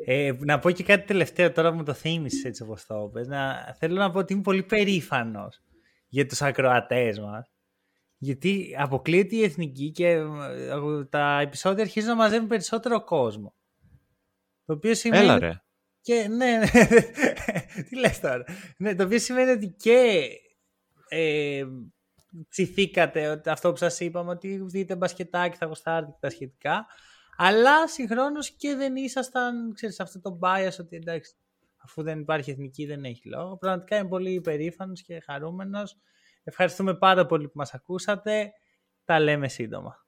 Ε, να πω και κάτι τελευταίο τώρα που μου το θύμισες έτσι όπως το είπες. Να, θέλω να πω ότι είμαι πολύ περήφανος για τους ακροατές μας. Γιατί αποκλείεται η εθνική και ε, τα επεισόδια αρχίζουν να μαζεύουν περισσότερο κόσμο. Το οποίο σημαίνει... Έλα ρε. Και, ναι, ναι, τι λες τώρα. Ναι, το οποίο σημαίνει ότι και ε, ψηθήκατε αυτό που σας είπαμε ότι δείτε μπασκετάκι, θα γουστάρετε και τα σχετικά. Αλλά συγχρόνως και δεν ήσασταν, ξέρεις, αυτό το bias ότι εντάξει, αφού δεν υπάρχει εθνική δεν έχει λόγο. Πραγματικά είμαι πολύ υπερήφανος και χαρούμενος. Ευχαριστούμε πάρα πολύ που μας ακούσατε. Τα λέμε σύντομα.